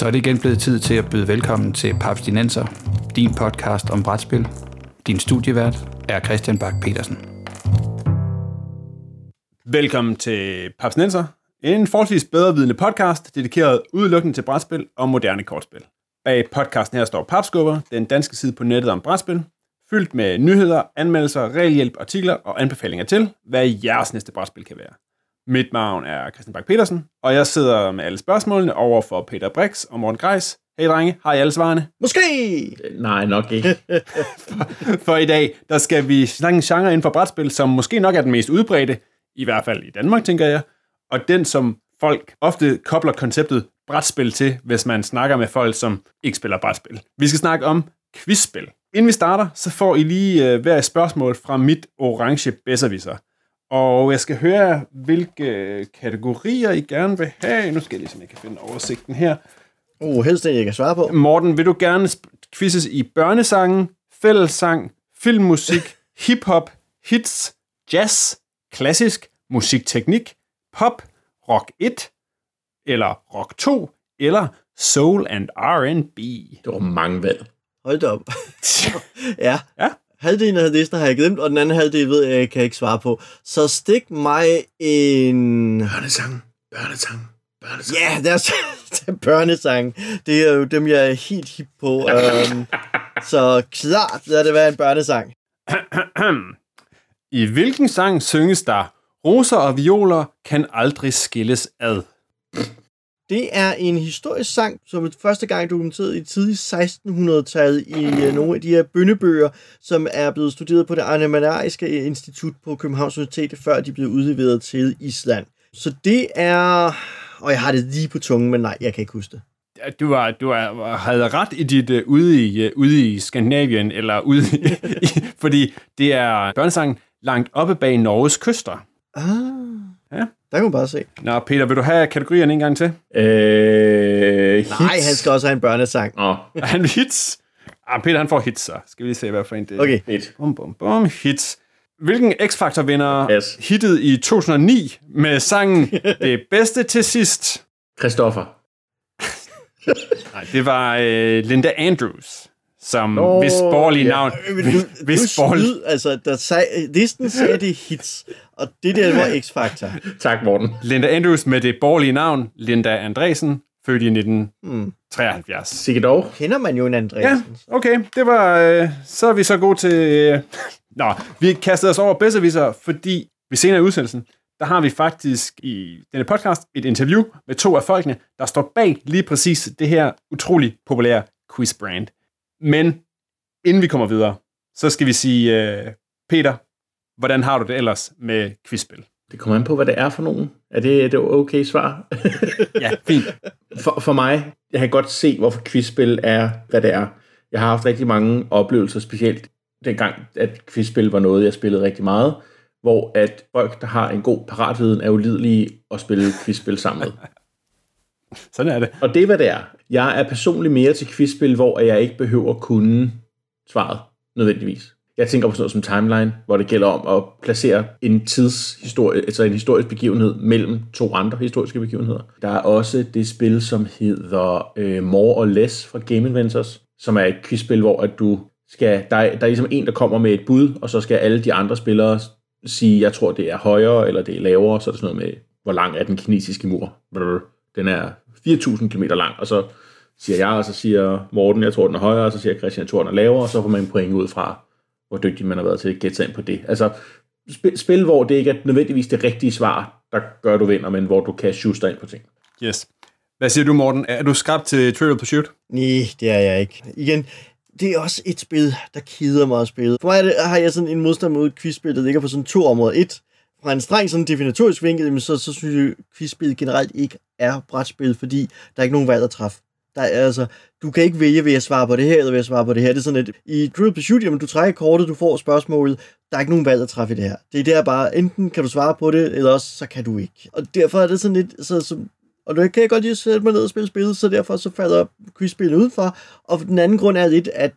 Så er det igen blevet tid til at byde velkommen til Papstinenser, din podcast om brætspil. Din studievært er Christian Bak petersen Velkommen til Papstinenser, en forholdsvis bedrevidende podcast, dedikeret udelukkende til brætspil og moderne kortspil. Bag podcasten her står Papskubber, den danske side på nettet om brætspil, fyldt med nyheder, anmeldelser, regelhjælp, artikler og anbefalinger til, hvad jeres næste brætspil kan være. Mit navn er Christian Bak petersen og jeg sidder med alle spørgsmålene over for Peter Brix og Morten Greis. Hey drenge, har I alle svarene? Måske! Nej, nok ikke. for, for i dag, der skal vi snakke en genre inden for brætspil, som måske nok er den mest udbredte, i hvert fald i Danmark, tænker jeg, og den, som folk ofte kobler konceptet brætspil til, hvis man snakker med folk, som ikke spiller brætspil. Vi skal snakke om quizspil. Inden vi starter, så får I lige uh, hver spørgsmål fra mit orange bedserviser. Og jeg skal høre, hvilke kategorier I gerne vil have. Nu skal jeg lige, så jeg kan finde oversigten her. Oh, helst det, jeg kan svare på. Morten, vil du gerne quizzes i børnesangen, fællessang, filmmusik, hiphop, hits, jazz, klassisk, musikteknik, pop, rock 1, eller rock 2, eller soul and R&B? Det var mange valg. Hold da op. ja. ja. Halvdelen af listen har jeg glemt, og den anden halvdel ved jeg, jeg kan ikke svare på. Så stik mig en... Børnesang, børnesang, børnesang. Ja, det er, det er børnesang. Det er jo dem, jeg er helt hip på. um, så klart lad det være en børnesang. I hvilken sang synges der Roser og violer kan aldrig skilles ad? Det er en historisk sang, som første gang dokumenteret i tidlig 1600-tallet i uh, nogle af de her bønnebøger, som er blevet studeret på det Arnemanariske Institut på Københavns Universitet, før de blev udleveret til Island. Så det er... Og jeg har det lige på tungen, men nej, jeg kan ikke huske det. Du, var, du var, havde ret i dit uh, ude, i, uh, ude i Skandinavien, eller ude i, fordi det er børnesangen langt oppe bag Norges kyster. Ah. Der kan man bare se. Nå, Peter, vil du have kategorierne en gang til? Øh, hits. Nej, han skal også have en børnesang. Åh, Er han hits? Ah, Peter han får hits, så. Skal vi lige se, hvad for en det er. Okay. fedt. Bum, bum, bum. Hits. Hvilken X-Factor vinder Yes. hittet i 2009 med sangen Det bedste til sidst? Christoffer. Nej, det var øh, Linda Andrews, som Nå, hvis borgerlige ja. navn... Du, Hvis du borgerlige... snyd, altså, der sag, listen sagde det hits, og det der var X-Factor. Tak, Morten. Linda Andrews med det borgerlige navn, Linda Andresen, født i 1973. Sikke dog. Kender man jo en Ja, Andreasen. okay. Det var... Øh, så er vi så gode til... Øh, nå, vi kastede os over bedserviser, fordi vi senere i udsendelsen, der har vi faktisk i denne podcast et interview med to af folkene, der står bag lige præcis det her utrolig populære quizbrand. Men inden vi kommer videre, så skal vi sige, øh, Peter, hvordan har du det ellers med quizspil? Det kommer an på, hvad det er for nogen. Er det, det okay svar? Ja, fint. for, for mig, jeg kan godt se, hvorfor quizspil er, hvad det er. Jeg har haft rigtig mange oplevelser, specielt dengang, at quizspil var noget, jeg spillede rigtig meget, hvor at folk, der har en god paratviden, er ulidelige at spille quizspil sammen med. Sådan er det. Og det er, hvad det er. Jeg er personligt mere til quizspil, hvor jeg ikke behøver at kunne svaret, nødvendigvis. Jeg tænker på sådan noget som timeline, hvor det gælder om at placere en tidshistorie, altså en historisk begivenhed mellem to andre historiske begivenheder. Der er også det spil, som hedder øh, More or Less fra Game Inventors, som er et quizspil, hvor at du skal, der, er, der er ligesom en, der kommer med et bud, og så skal alle de andre spillere sige, jeg tror, det er højere, eller det er lavere, så er det sådan noget med, hvor lang er den kinesiske mur. Den er 4.000 km lang, og så siger jeg, og så siger Morten, jeg tror, den er højere, og så siger Christian, jeg tror, den er lavere, og så får man en point ud fra, hvor dygtig man har været til at gætte sig ind på det. Altså, spil, spil, hvor det ikke er nødvendigvis det rigtige svar, der gør, du vinder, men hvor du kan sjuste dig ind på ting. Yes. Hvad siger du, Morten? Er du skarp til Trivial Pursuit? Nej, det er jeg ikke. Igen, det er også et spil, der kider mig at spille. For mig er det, har jeg sådan en modstand mod quizspil, der ligger på sådan to områder. Et, fra en streng sådan definitorisk vinkel, så, så synes jeg, at quizspil generelt ikke er brætspil, fordi der er ikke nogen valg at træffe. Der er, altså, du kan ikke vælge, vil jeg svare på det her, eller vil jeg svare på det her. Det er sådan et, i Drill Pursuit, jamen du trækker kortet, du får spørgsmålet, der er ikke nogen valg at træffe i det her. Det er der bare, enten kan du svare på det, eller også så kan du ikke. Og derfor er det sådan lidt, så, så og det kan jeg godt lige sætte mig ned og spille spillet, så derfor så falder quizspillet udenfor. Og den anden grund er lidt, at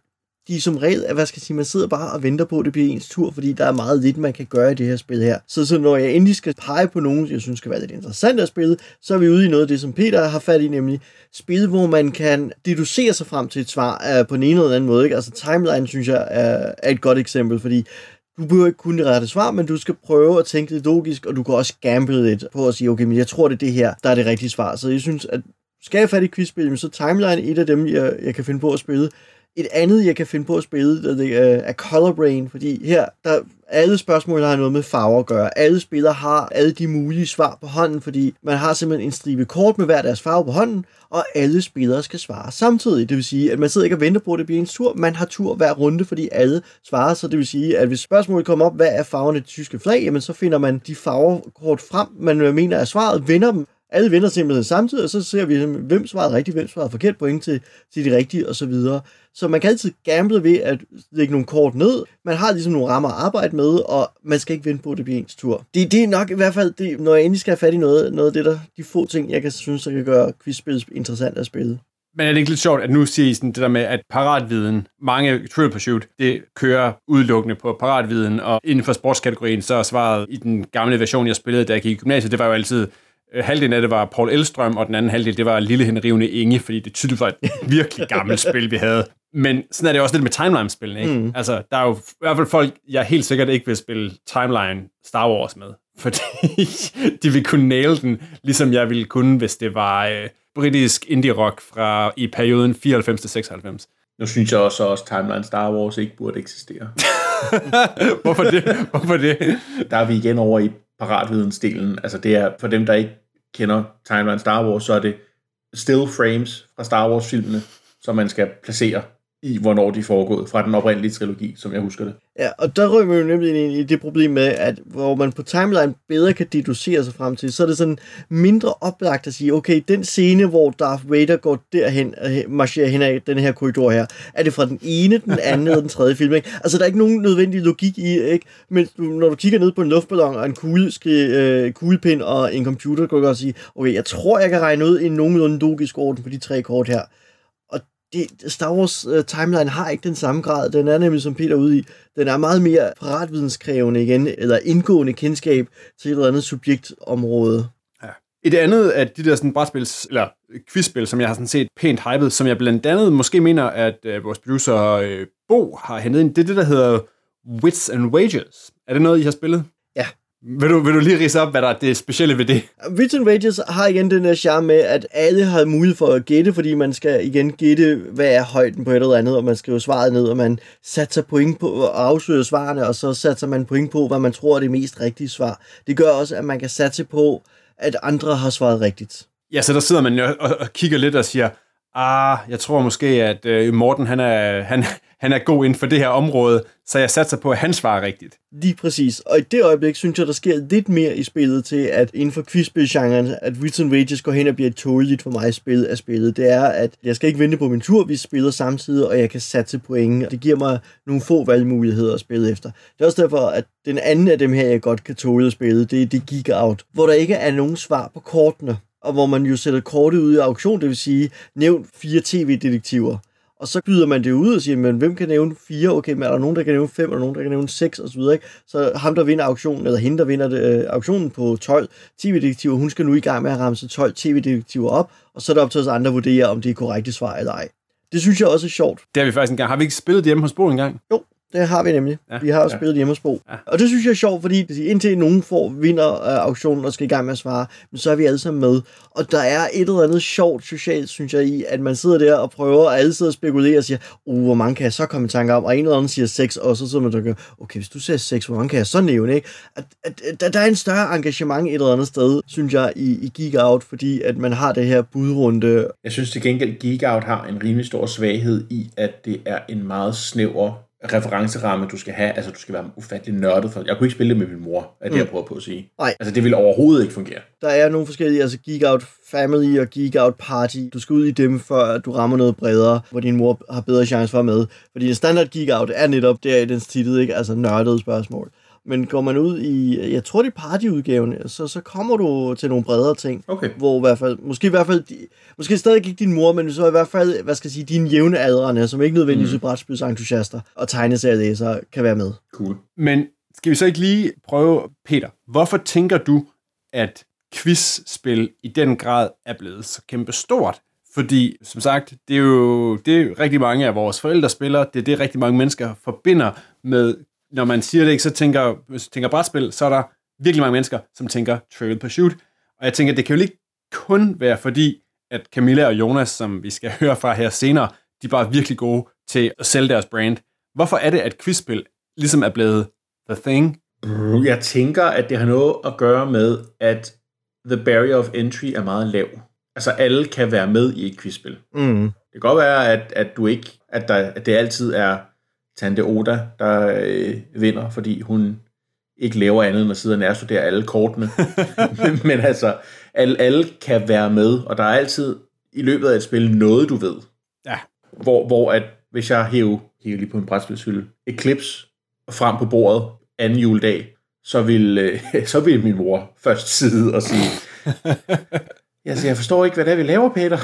de er som regel, hvad skal jeg sige, man sidder bare og venter på, at det bliver ens tur, fordi der er meget lidt, man kan gøre i det her spil her. Så, så når jeg endelig skal pege på nogen, jeg synes skal være lidt interessant at spille, så er vi ude i noget af det, som Peter har fat i, nemlig spil, hvor man kan deducere sig frem til et svar uh, på den ene eller anden måde. Ikke? Altså timeline, synes jeg, er, er et godt eksempel, fordi du behøver ikke kun det rette svar, men du skal prøve at tænke lidt logisk, og du kan også gamble lidt på at sige, okay, men jeg tror, det er det her, der er det rigtige svar. Så jeg synes, at skal jeg fat i quizspil, så Timeline er et af dem, jeg, jeg kan finde på at spille. Et andet, jeg kan finde på at spille, det er øh, Color Brain, fordi her, der alle spørgsmål der har noget med farver at gøre. Alle spillere har alle de mulige svar på hånden, fordi man har simpelthen en stribe kort med hver deres farve på hånden, og alle spillere skal svare samtidig. Det vil sige, at man sidder ikke og venter på, at det bliver ens tur. Man har tur hver runde, fordi alle svarer. Så det vil sige, at hvis spørgsmålet kommer op, hvad er farverne i det tyske flag, jamen så finder man de farvekort frem, man øh, mener er svaret, vender dem, alle vender simpelthen samtidig, og så ser vi, hvem svarede rigtigt, hvem svarede forkert point til, til de rigtige, og så videre. Så man kan altid gamble ved at lægge nogle kort ned. Man har ligesom nogle rammer at arbejde med, og man skal ikke vente på, at det bliver ens tur. Det, det er nok i hvert fald, det, når jeg endelig skal have fat i noget, noget af det der, de få ting, jeg kan synes, der kan gøre quizspil interessant at spille. Men er det ikke lidt sjovt, at nu siger I sådan det der med, at paratviden, mange Triple Pursuit, det kører udelukkende på paratviden, og inden for sportskategorien, så er svaret i den gamle version, jeg spillede, da jeg gik i gymnasiet, det var jo altid halvdelen af det var Paul Elstrøm, og den anden halvdel, det var Lille Henrivende Inge, fordi det tydeligt var et virkelig gammelt spil, vi havde. Men sådan er det også lidt med timeline-spillene, ikke? Mm. Altså, der er jo i hvert fald folk, jeg helt sikkert ikke vil spille timeline Star Wars med, fordi de vil kunne nail den, ligesom jeg ville kunne, hvis det var øh, britisk indie-rock fra i perioden 94 til 96. Nu synes jeg også, at Timeline Star Wars ikke burde eksistere. Hvorfor det? Hvorfor det? Der er vi igen over i paratvidensdelen. Altså det er, for dem, der ikke kender Timeline Star Wars, så er det still frames fra Star Wars-filmene, som man skal placere i, hvornår de foregået fra den oprindelige trilogi, som jeg husker det. Ja, og der røg vi jo nemlig ind i det problem med, at hvor man på timeline bedre kan deducere sig frem til, så er det sådan mindre oplagt at sige, okay, den scene, hvor Darth Vader går derhen, og marcherer hen ad den her korridor her, er det fra den ene, den anden eller den tredje film, ikke? Altså, der er ikke nogen nødvendig logik i, ikke? Men når du kigger ned på en luftballon og en kugle, øh, kuglepind og en computer, kan du godt sige, okay, jeg tror, jeg kan regne ud i en nogenlunde logisk orden på de tre kort her det, Star Wars uh, timeline har ikke den samme grad. Den er nemlig, som Peter er ude i, den er meget mere paratvidenskrævende igen, eller indgående kendskab til et eller andet subjektområde. Ja. Et andet af de der sådan brætspils, eller quizspil, som jeg har sådan set pænt hypet, som jeg blandt andet måske mener, at uh, vores producer uh, Bo har hentet ind, det er det, der hedder Wits and Wages. Er det noget, I har spillet? Vil du, vil du lige rise op, hvad der er det specielle ved det? Written Wages har igen den der charme med, at alle har mulighed for at gætte, fordi man skal igen gætte, hvad er højden på et eller andet, og man skriver svaret ned, og man satser point på at afsløre svarene, og så satser man point på, hvad man tror er det mest rigtige svar. Det gør også, at man kan satse på, at andre har svaret rigtigt. Ja, så der sidder man og kigger lidt og siger, ah, jeg tror måske, at øh, Morten han er, han, han er god inden for det her område, så jeg satser på, at han svarer rigtigt. Lige præcis. Og i det øjeblik synes jeg, der sker lidt mere i spillet til, at inden for quizspilgenren, at Written Wages går hen og bliver et tåligt for mig spil af spillet. Det er, at jeg skal ikke vente på min tur, vi spiller samtidig, og jeg kan satse point. Det giver mig nogle få valgmuligheder at spille efter. Det er også derfor, at den anden af dem her, jeg godt kan tåle at spille, det er det Geek Out, hvor der ikke er nogen svar på kortene og hvor man jo sætter kortet ud i auktion, det vil sige, nævn fire tv-detektiver. Og så byder man det ud og siger, men hvem kan nævne fire? Okay, men er der nogen, der kan nævne fem, eller nogen, der kan nævne seks, og så videre, ikke? Så ham, der vinder auktionen, eller hende, der vinder det, øh, auktionen på 12 tv-detektiver, hun skal nu i gang med at ramse 12 tv-detektiver op, og så er det op til os andre at vurdere, om det er korrekte svar eller ej. Det synes jeg også er sjovt. Det har vi faktisk engang. Har vi ikke spillet hjemme hos Bo engang? Jo, det har vi nemlig. Ja, vi har jo ja. spillet hjemme hos Bo. Ja. Og det synes jeg er sjovt, fordi indtil nogen får vinder af auktionen og skal i gang med at svare, men så er vi alle sammen med. Og der er et eller andet sjovt socialt, synes jeg, i, at man sidder der og prøver, og alle sidder og spekulerer og siger, uh, hvor mange kan jeg så komme i tanke om? Og en eller anden siger 6, og så sidder man og tænker, okay, hvis du siger 6, hvor mange kan jeg så nævne? Ikke? At, at, at, der er en større engagement et eller andet sted, synes jeg, i, i Geek Out, fordi at man har det her budrunde. Jeg synes til gengæld, Geek Out har en rimelig stor svaghed i, at det er en meget snæver referenceramme, du skal have. Altså, du skal være ufattelig nørdet for. Jeg kunne ikke spille det med min mor, er det, mm. jeg prøver på at sige. Nej. Altså, det vil overhovedet ikke fungere. Der er nogle forskellige, altså Geek Out Family og Geek Out Party. Du skal ud i dem, før du rammer noget bredere, hvor din mor har bedre chance for at med. Fordi en standard Geek Out er netop der i dens titel, ikke? Altså nørdede spørgsmål. Men går man ud i, jeg tror det er partyudgaven, så, så kommer du til nogle bredere ting. Okay. Hvor i hvert fald, måske i hvert fald, måske stadig ikke din mor, men så i hvert fald, hvad skal jeg sige, dine jævne adrene, som ikke nødvendigvis mm. er brætspilsentusiaster og tegneserielæsere, kan være med. Cool. Men skal vi så ikke lige prøve, Peter, hvorfor tænker du, at quizspil i den grad er blevet så kæmpe stort? Fordi, som sagt, det er jo det er rigtig mange af vores forældre spiller, det er det rigtig mange mennesker forbinder med, når man siger det ikke, så tænker, hvis du tænker brætspil, så er der virkelig mange mennesker, som tænker Trivial Pursuit. Og jeg tænker, det kan jo ikke kun være fordi, at Camilla og Jonas, som vi skal høre fra her senere, de er bare virkelig gode til at sælge deres brand. Hvorfor er det, at quizspil ligesom er blevet the thing? Jeg tænker, at det har noget at gøre med, at the barrier of entry er meget lav. Altså alle kan være med i et quizspil. Mm. Det kan godt være, at, at du ikke, at, der, at det altid er Tante Oda, der øh, vinder, fordi hun ikke laver andet end at sidde og nærstudere alle kortene. Men altså, alle, alle kan være med, og der er altid i løbet af et spil noget, du ved. Ja. Hvor, hvor at, hvis jeg hæver, hæver lige på en brætspilshylde, Eclipse frem på bordet anden juledag, så vil, øh, så vil min mor først sidde og sige, Altså, jeg forstår ikke, hvad det er, vi laver, Peter.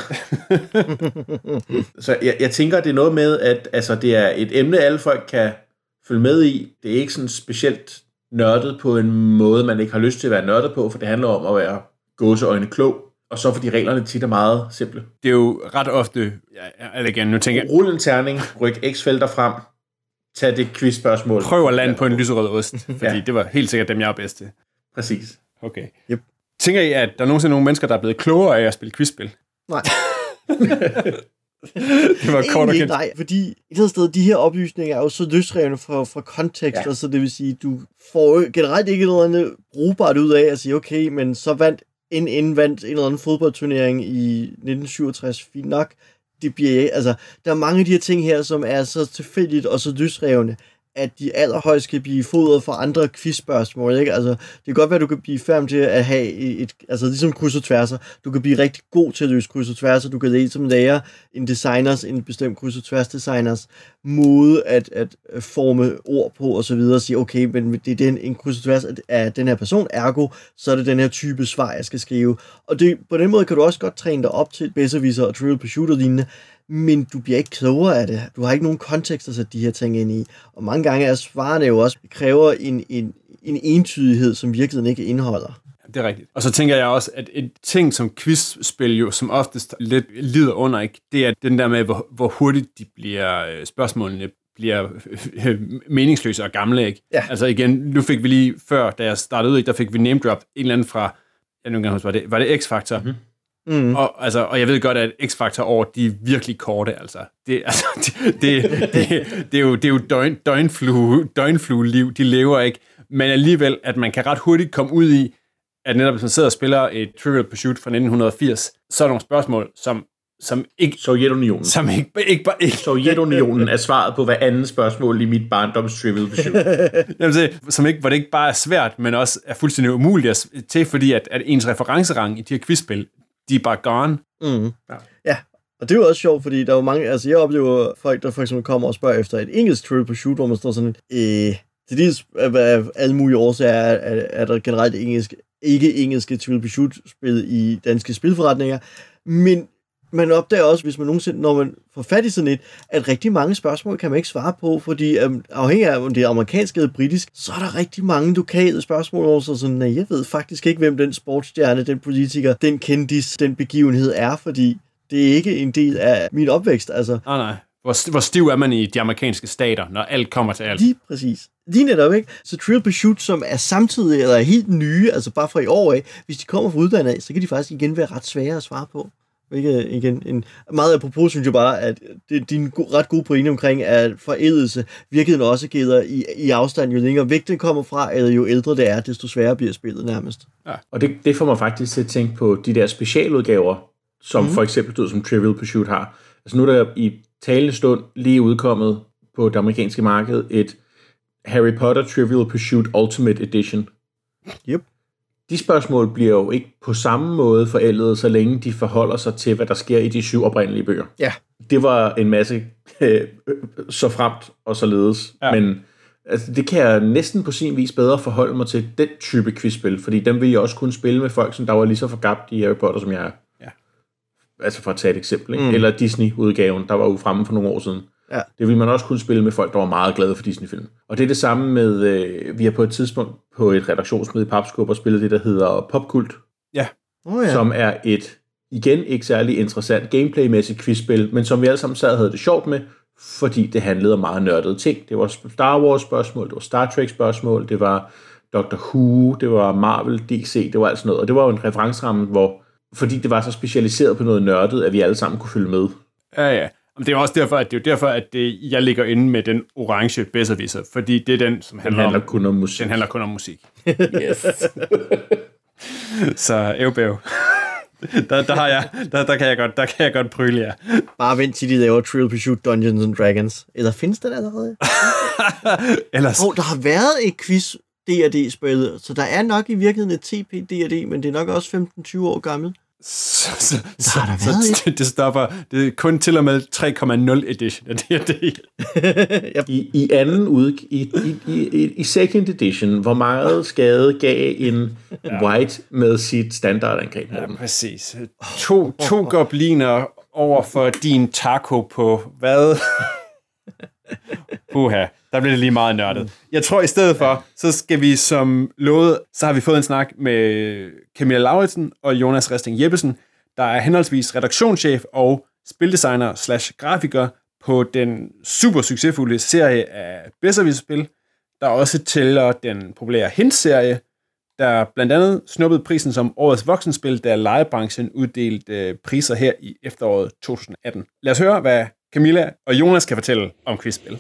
så jeg, jeg tænker, det er noget med, at altså, det er et emne, alle folk kan følge med i. Det er ikke sådan specielt nørdet på en måde, man ikke har lyst til at være nørdet på, for det handler om at være gåseøjne klog. Og så fordi reglerne tit er meget simple. Det er jo ret ofte, ja, eller igen, nu tænker jeg, Rul en terning, ryk x-felter frem, tag det quiz-spørgsmål. prøv at lande på en lyserød ost, fordi ja. det var helt sikkert dem, jeg er bedst til. Præcis. Okay. Yep. Tænker I, at der er nogensinde nogle mennesker, der er blevet klogere af at spille quizspil? Nej. Det var kort og Egentlig kendt. nej, fordi et eller andet sted, de her oplysninger er jo så løsrevne fra, fra kontekst, ja. så det vil sige, du får generelt ikke noget andet brugbart ud af at sige, okay, men så vandt en en vandt en eller anden fodboldturnering i 1967, fint nok. Det bliver, altså, der er mange af de her ting her, som er så tilfældigt og så løsrevne, at de allerhøjst kan blive fodret for andre quizspørgsmål, ikke? Altså, det kan godt være, at du kan blive færdig til at have et, et altså ligesom kryds og tværser. Du kan blive rigtig god til at løse kryds og tværser. Du kan ligesom lære en designers, en bestemt kryds og tværs designers måde at, at forme ord på og så videre og sige, okay, men det er den, en kryds og tværs af den her person, ergo, så er det den her type svar, jeg skal skrive. Og det, på den måde kan du også godt træne dig op til Besserwisser og Trivial Pursuit og lignende, men du bliver ikke klogere af det. Du har ikke nogen kontekst at sætte de her ting ind i. Og mange gange er svarene jo også, kræver en, en, en entydighed, som virkeligheden ikke indeholder. Det er rigtigt. Og så tænker jeg også, at et ting som quizspil jo som oftest lidt lider under, ikke? det er den der med, hvor, hvor hurtigt de bliver, øh, spørgsmålene bliver øh, meningsløse og gamle. Ikke? Ja. Altså igen, nu fik vi lige før, da jeg startede ud, ikke, der fik vi name drop en eller anden fra, jeg nu kan huske, var det, var det X-Factor? Mm-hmm. Mm. Og, altså, og jeg ved godt, at X-Factor år, de er virkelig korte, altså. Det, altså, det, det, det, det er jo, det er jo døgn, døgnflue, døgnflue-liv, de lever ikke. Men alligevel, at man kan ret hurtigt komme ud i, at netop hvis man sidder og spiller et Trivial Pursuit fra 1980, så er der nogle spørgsmål, som, som ikke, Sovjetunionen. som ikke, ikke, bare ikke, Sovjetunionen er svaret på hver anden spørgsmål i mit barndoms trivial pursuit. Jamen, så, som ikke, hvor det ikke bare er svært, men også er fuldstændig umuligt at, til, fordi at, at ens referencerang i de her quizspil, de er bare gone. Mm. Ja. Ja. og det er jo også sjovt, fordi der er jo mange, altså jeg oplever folk, der for eksempel kommer og spørger efter et engelsk Trivial Pursuit, hvor man står sådan, øh, til dels af, alle mulige årsager er, er, er der generelt engelsk, ikke engelske Trivial Pursuit-spil i danske spilforretninger, men man opdager også, hvis man nogensinde, når man får fat i sådan et, at rigtig mange spørgsmål kan man ikke svare på, fordi um, afhængig af, om det er amerikansk eller britisk, så er der rigtig mange lokale spørgsmål, hvor så sådan, "Nej, jeg ved faktisk ikke, hvem den sportsstjerne, den politiker, den kendis, den begivenhed er, fordi det er ikke en del af min opvækst. Altså, Nej, nej. Hvor, hvor stiv er man i de amerikanske stater, når alt kommer til alt? lige præcis. Lige netop, ikke? Så Trial Pursuit, som er samtidig, eller er helt nye, altså bare fra i år af, hvis de kommer fra udlandet af, så kan de faktisk igen være ret svære at svare på. Ikke, igen, en, meget apropos synes jeg bare, at det, din go, ret gode pointe omkring, at forædelse virkeligheden også gælder i, i afstand, jo længere væk det kommer fra, eller jo ældre det er, desto sværere bliver spillet nærmest. Og det, det får mig faktisk til at tænke på de der specialudgaver, som mm. for eksempel du, som Trivial Pursuit har. Altså nu er der i talende stund lige udkommet på det amerikanske marked et Harry Potter Trivial Pursuit Ultimate Edition. Yep. De spørgsmål bliver jo ikke på samme måde forældet, så længe de forholder sig til, hvad der sker i de syv oprindelige bøger. Ja. Det var en masse øh, så fremt og således. Ja. Men Altså, det kan jeg næsten på sin vis bedre forholde mig til den type quizspil, fordi dem vil jeg også kunne spille med folk, som der var lige så forgabt i Harry Potter, som jeg er. Ja. Altså for at tage et eksempel, ikke? Mm. Eller Disney-udgaven, der var jo fremme for nogle år siden. Ja. Det vil man også kunne spille med folk, der var meget glade for Disney-film. Og det er det samme med, øh, vi har på et tidspunkt på et redaktionsmøde i Papskub og spillet det, der hedder Popkult, Oh, ja. ja. som er et, igen ikke særlig interessant gameplaymæssigt quizspil, men som vi alle sammen sad og havde det sjovt med, fordi det handlede om meget nørdede ting. Det var Star Wars spørgsmål, det var Star Trek spørgsmål, det var Doctor Who, det var Marvel, DC, det var alt sådan noget. Og det var jo en referenceramme, hvor, fordi det var så specialiseret på noget nørdet, at vi alle sammen kunne følge med. Ja, ja. Det er også derfor, at det er jo derfor, at det, jeg ligger inde med den orange Besserwisser, fordi det er den, som Den handler, handler om, kun om musik. den handler kun om musik. Yes. Så ævbæv. der, der, har jeg, der, der, kan jeg godt, der kan jeg godt prøve jer. Bare vent til de laver Trivial Pursuit Dungeons and Dragons. Eller findes den allerede? Ellers, Åh, oh, der har været et quiz D&D-spil, så der er nok i virkeligheden et TP D&D, men det er nok også 15-20 år gammelt. Så, så, så, har der så, været så det stopper. Det er kun til og med 3,0 edition af D&D. I, I anden ud, i, i, i, i second edition, hvor meget skade gav en white med sit standardangreb? Ja, præcis. To, to gobliner over for din taco på hvad? Puha, der bliver det lige meget nørdet. Jeg tror i stedet for, så skal vi som lovet, så har vi fået en snak med Camilla Lauritsen og Jonas Resting Jeppesen, der er henholdsvis redaktionschef og spildesigner slash grafiker på den super succesfulde serie af Besserwisser-spil, der også tæller den populære Hint-serie, der blandt andet snuppede prisen som årets voksenspil, da legebranchen uddelte øh, priser her i efteråret 2018. Lad os høre, hvad Camilla og Jonas kan fortælle om quizspil.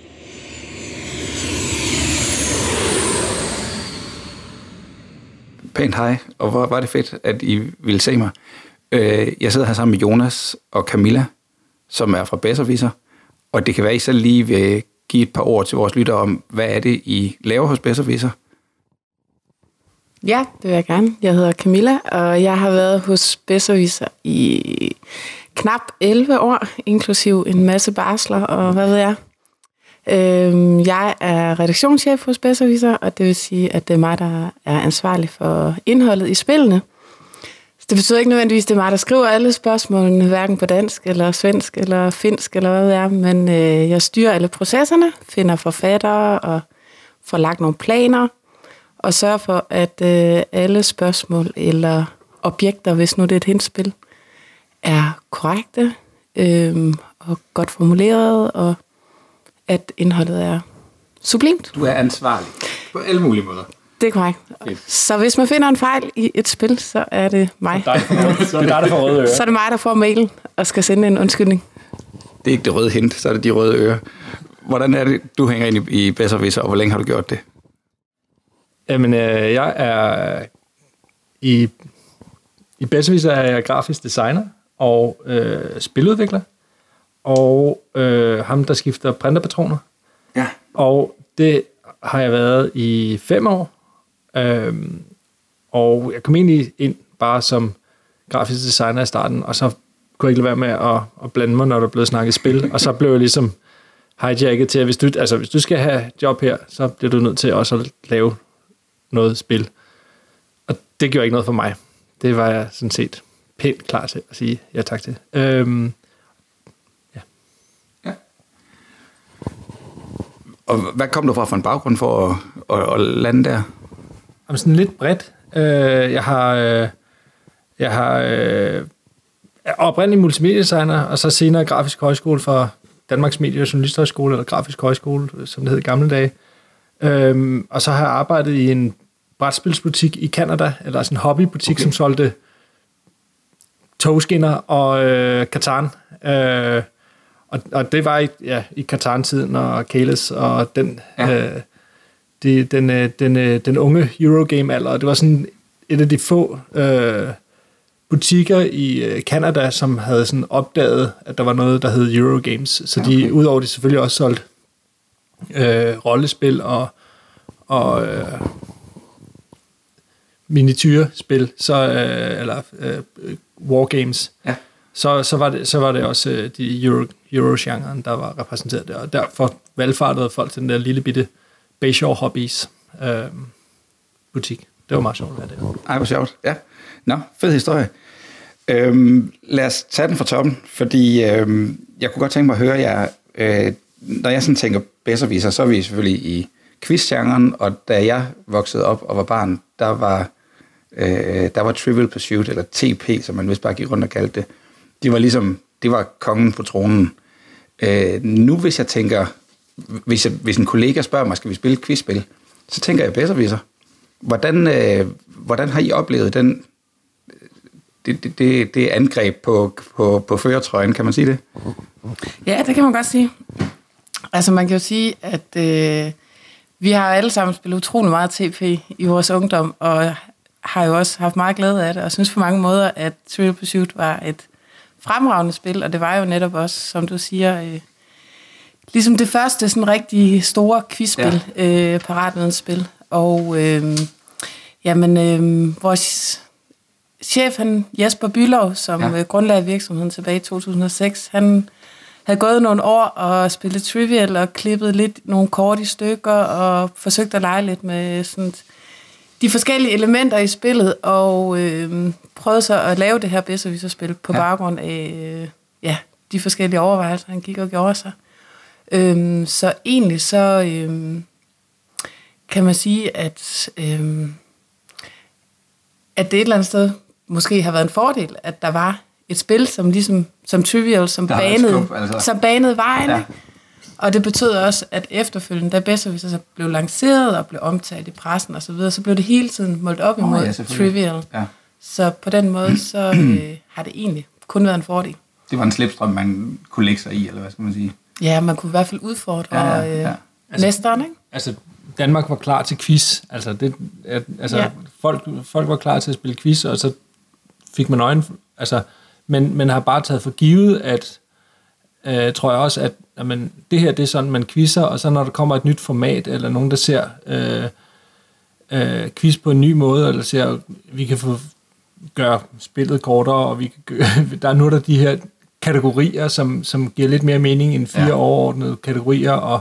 Pænt hej, og hvor var det fedt, at I ville se mig. Øh, jeg sidder her sammen med Jonas og Camilla, som er fra Besserviser, og det kan være, at I så lige vil give et par ord til vores lyttere om, hvad er det, I laver hos Besserviser? Ja, det vil jeg gerne. Jeg hedder Camilla, og jeg har været hos Besserviser i knap 11 år, inklusiv en masse barsler og hvad ved jeg. Øhm, jeg er redaktionschef hos Besserviser, og det vil sige, at det er mig, der er ansvarlig for indholdet i spillene. Så det betyder ikke nødvendigvis, at det er mig, der skriver alle spørgsmålene, hverken på dansk, eller svensk, eller finsk, eller hvad det er, men øh, jeg styrer alle processerne, finder forfattere og får lagt nogle planer, og sørger for, at øh, alle spørgsmål eller objekter, hvis nu det er et hindspil, er korrekte øh, og godt formuleret, og at indholdet er sublimt. Du er ansvarlig på alle mulige måder. Det er korrekt. Så hvis man finder en fejl i et spil, så er det mig. Så er det dig, der får røde ører. Så er det mig, der får mailen og skal sende en undskyldning. Det er ikke det røde hint, så er det de røde ører. Hvordan er det, du hænger ind i, i Besserwisser, og hvor længe har du gjort det? Jamen, øh, jeg er i, i Besserwisser er jeg grafisk designer og øh, spiludvikler, og øh, ham, der skifter printerpatroner. Ja. Og det har jeg været i fem år. Øhm, og jeg kom egentlig ind bare som grafisk designer i starten, og så kunne jeg ikke lade være med at, at blande mig, når der blev snakket spil. Og så blev jeg ligesom hijacket til, at hvis du, altså, hvis du skal have job her, så bliver du nødt til også at lave noget spil. Og det gjorde ikke noget for mig. Det var jeg sådan set pænt klar til at sige ja tak til. Øhm, Og hvad kom du fra for en baggrund for at, at, at lande der? Jamen sådan lidt bredt. Øh, jeg har, øh, jeg har øh, oprindelig multimediedesigner, og så senere grafisk højskole fra Danmarks Medie- og Journalisthøjskole, eller grafisk højskole, som det hed i gamle dage. Øhm, og så har jeg arbejdet i en brætspilsbutik i Canada, eller sådan en hobbybutik, okay. som solgte togskinner og øh, Katan. Øh, og, og det var i, ja, i Katan-tiden og Kales og den, ja. øh, de, den, øh, den, øh, den unge Eurogame-alder. Det var sådan et af de få øh, butikker i øh, Canada, som havde sådan opdaget, at der var noget, der hed Eurogames. Så de, Okay. udover de selvfølgelig også solgt øh, rollespil og, og øh, miniatyrspil, så, øh, eller øh, wargames, Ja. så, så, var det, så var det også øh, de Euro, Euro-genren, der var repræsenteret der, og derfor valgfartede folk til den der lille bitte Bayshore Hobbies øh, butik. Det var meget sjovt at være der. Ej, hvor sjovt. Ja. Nå, fed historie. Øhm, lad os tage den fra toppen, fordi øhm, jeg kunne godt tænke mig at høre jer, øh, når jeg sådan tænker bedserviser, så er vi selvfølgelig i quizgenren, og da jeg voksede op og var barn, der var, øh, der var Trivial Pursuit, eller TP, som man vist bare gik rundt og kaldte det. De var ligesom, det var kongen på tronen. Øh, nu hvis jeg tænker, hvis, jeg, hvis en kollega spørger mig, skal vi spille et quizspil, så tænker jeg bedserviser. Hvordan, øh, hvordan har I oplevet den, det, det, det, det angreb på, på, på føretrøjen, kan man sige det? Ja, det kan man godt sige. Altså man kan jo sige, at øh, vi har alle sammen spillet utrolig meget TP i vores ungdom, og har jo også haft meget glæde af det, og synes på mange måder, at Trivial Pursuit var et fremragende spil, og det var jo netop også, som du siger, øh, ligesom det første sådan rigtig store quizspil, ja. øh, paratvidensspil. Og øh, jamen, øh, vores chef, han, Jesper Bylov, som ja. øh, grundlagde virksomheden tilbage i 2006, han havde gået nogle år og spillet trivial og klippet lidt nogle kort i stykker og forsøgt at lege lidt med sådan de forskellige elementer i spillet og øh, prøvede så at lave det her bedserviserspil på ja. baggrund af øh, ja, de forskellige overvejelser, han gik og gjorde sig. Øh, så egentlig så øh, kan man sige, at, øh, at det et eller andet sted måske har været en fordel, at der var et spil, som ligesom som Trivial, som banede, skub, altså. som banede vejen. Ja. Og det betød også, at efterfølgende, da Besserwisser så blev lanceret og blev omtalt i pressen og så videre, så blev det hele tiden målt op imod oh, ja, Trivial. Ja. Så på den måde, så øh, har det egentlig kun været en fordel. Det var en slipstrøm, man kunne lægge sig i, eller hvad skal man sige? Ja, man kunne i hvert fald udfordre ja, ja, ja. Øh, altså, næsteren, ikke? Altså, Danmark var klar til quiz. Altså, det, at, altså ja. folk, folk var klar til at spille quiz, og så fik man øjne... Altså, men man har bare taget for givet, at øh, tror jeg også, at jamen, det her det er sådan, man quizzer, og så når der kommer et nyt format, eller nogen, der ser øh, øh, quiz på en ny måde, eller ser, vi kan få gøre spillet kortere, og vi kan gøre, der er nu der de her kategorier, som, som giver lidt mere mening end fire ja. overordnede kategorier, og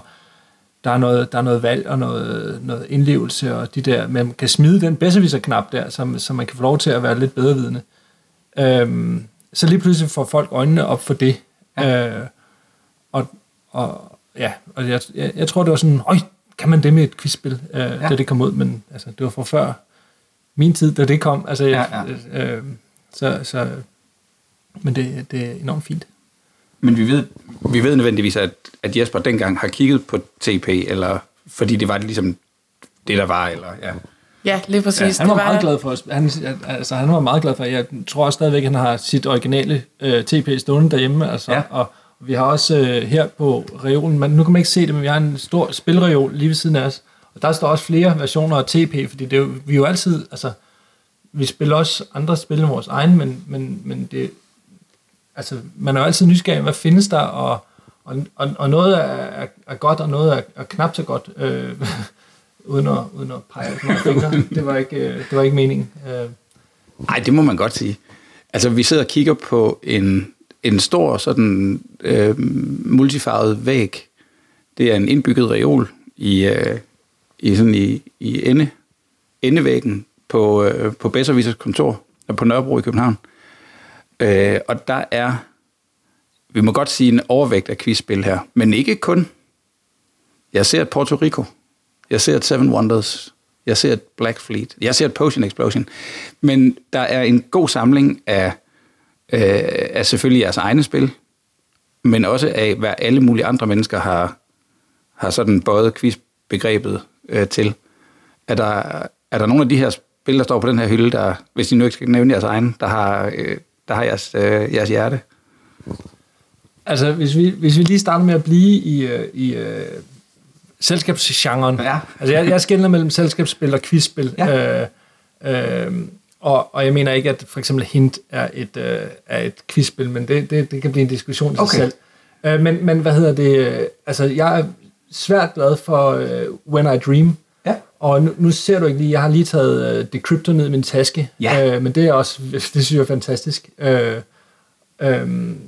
der er noget, der er noget valg og noget, noget indlevelse, og de der, man kan smide den bedseviser-knap der, så, så man kan få lov til at være lidt bedre vidne. Øhm, så lige pludselig får folk øjnene op for det. Ja. Øh, og, og ja, og jeg, jeg, jeg tror, det var sådan, øj, kan man det med et quizspil, øh, ja. da det kom ud, men altså, det var fra før min tid, da det kom. Altså, ja, ja. Øh, så, så, men det, det er enormt fint. Men vi ved, vi ved nødvendigvis, at, at Jesper dengang har kigget på TP, eller fordi det var ligesom det, der var, eller ja. Ja, lige præcis. Ja, han var det var meget glad for os. Han, altså, han var meget glad for, jeg tror også stadigvæk, at han har sit originale øh, TP stående derhjemme, altså, ja. og vi har også øh, her på reolen, men nu kan man ikke se det, men vi har en stor spilreol lige ved siden af os, og der står også flere versioner af TP, fordi det er jo, vi er jo altid, altså, vi spiller også andre spil end vores egen, men, men, men det, altså, man er jo altid nysgerrig, hvad findes der, og, og, og, og noget er, er, er godt, og noget er, er knap så godt, øh, uden, at, uden at pege på fingre. Det var ikke, øh, det var ikke meningen. Øh. Nej, det må man godt sige. Altså, vi sidder og kigger på en, en stor sådan øh, multifarvet væg. Det er en indbygget reol i, øh, i, sådan i, i ende, endevæggen på, øh, på Besservisers kontor på Nørrebro i København. Øh, og der er, vi må godt sige, en overvægt af quizspil her, men ikke kun. Jeg ser et Puerto Rico. Jeg ser et Seven Wonders. Jeg ser et Black Fleet. Jeg ser et Potion Explosion. Men der er en god samling af, øh, af selvfølgelig jeres egne spil, men også af, hvad alle mulige andre mennesker har, har sådan bøjet quizbegrebet øh, til. Er der, er der nogle af de her spil, der står på den her hylde, der, hvis I nu ikke skal nævne jeres egen, der har, øh, der har jeres, øh, jeres hjerte? Altså, hvis vi, hvis vi lige starter med at blive i, øh, i øh, selskabsgenren. Ja. Altså, jeg, jeg skældner mellem selskabsspil og quizspil. Ja. Øh, øh, og, og jeg mener ikke, at for eksempel Hint er et, øh, er et quizspil, men det, det, det kan blive en diskussion i okay. sig selv. Øh, men, men hvad hedder det? Altså, jeg er svært glad for uh, When I Dream. Ja. Og nu, nu ser du ikke lige, jeg har lige taget uh, Decryptor ned i min taske. Ja. Uh, men det er også, det synes jeg er fantastisk. Uh, um,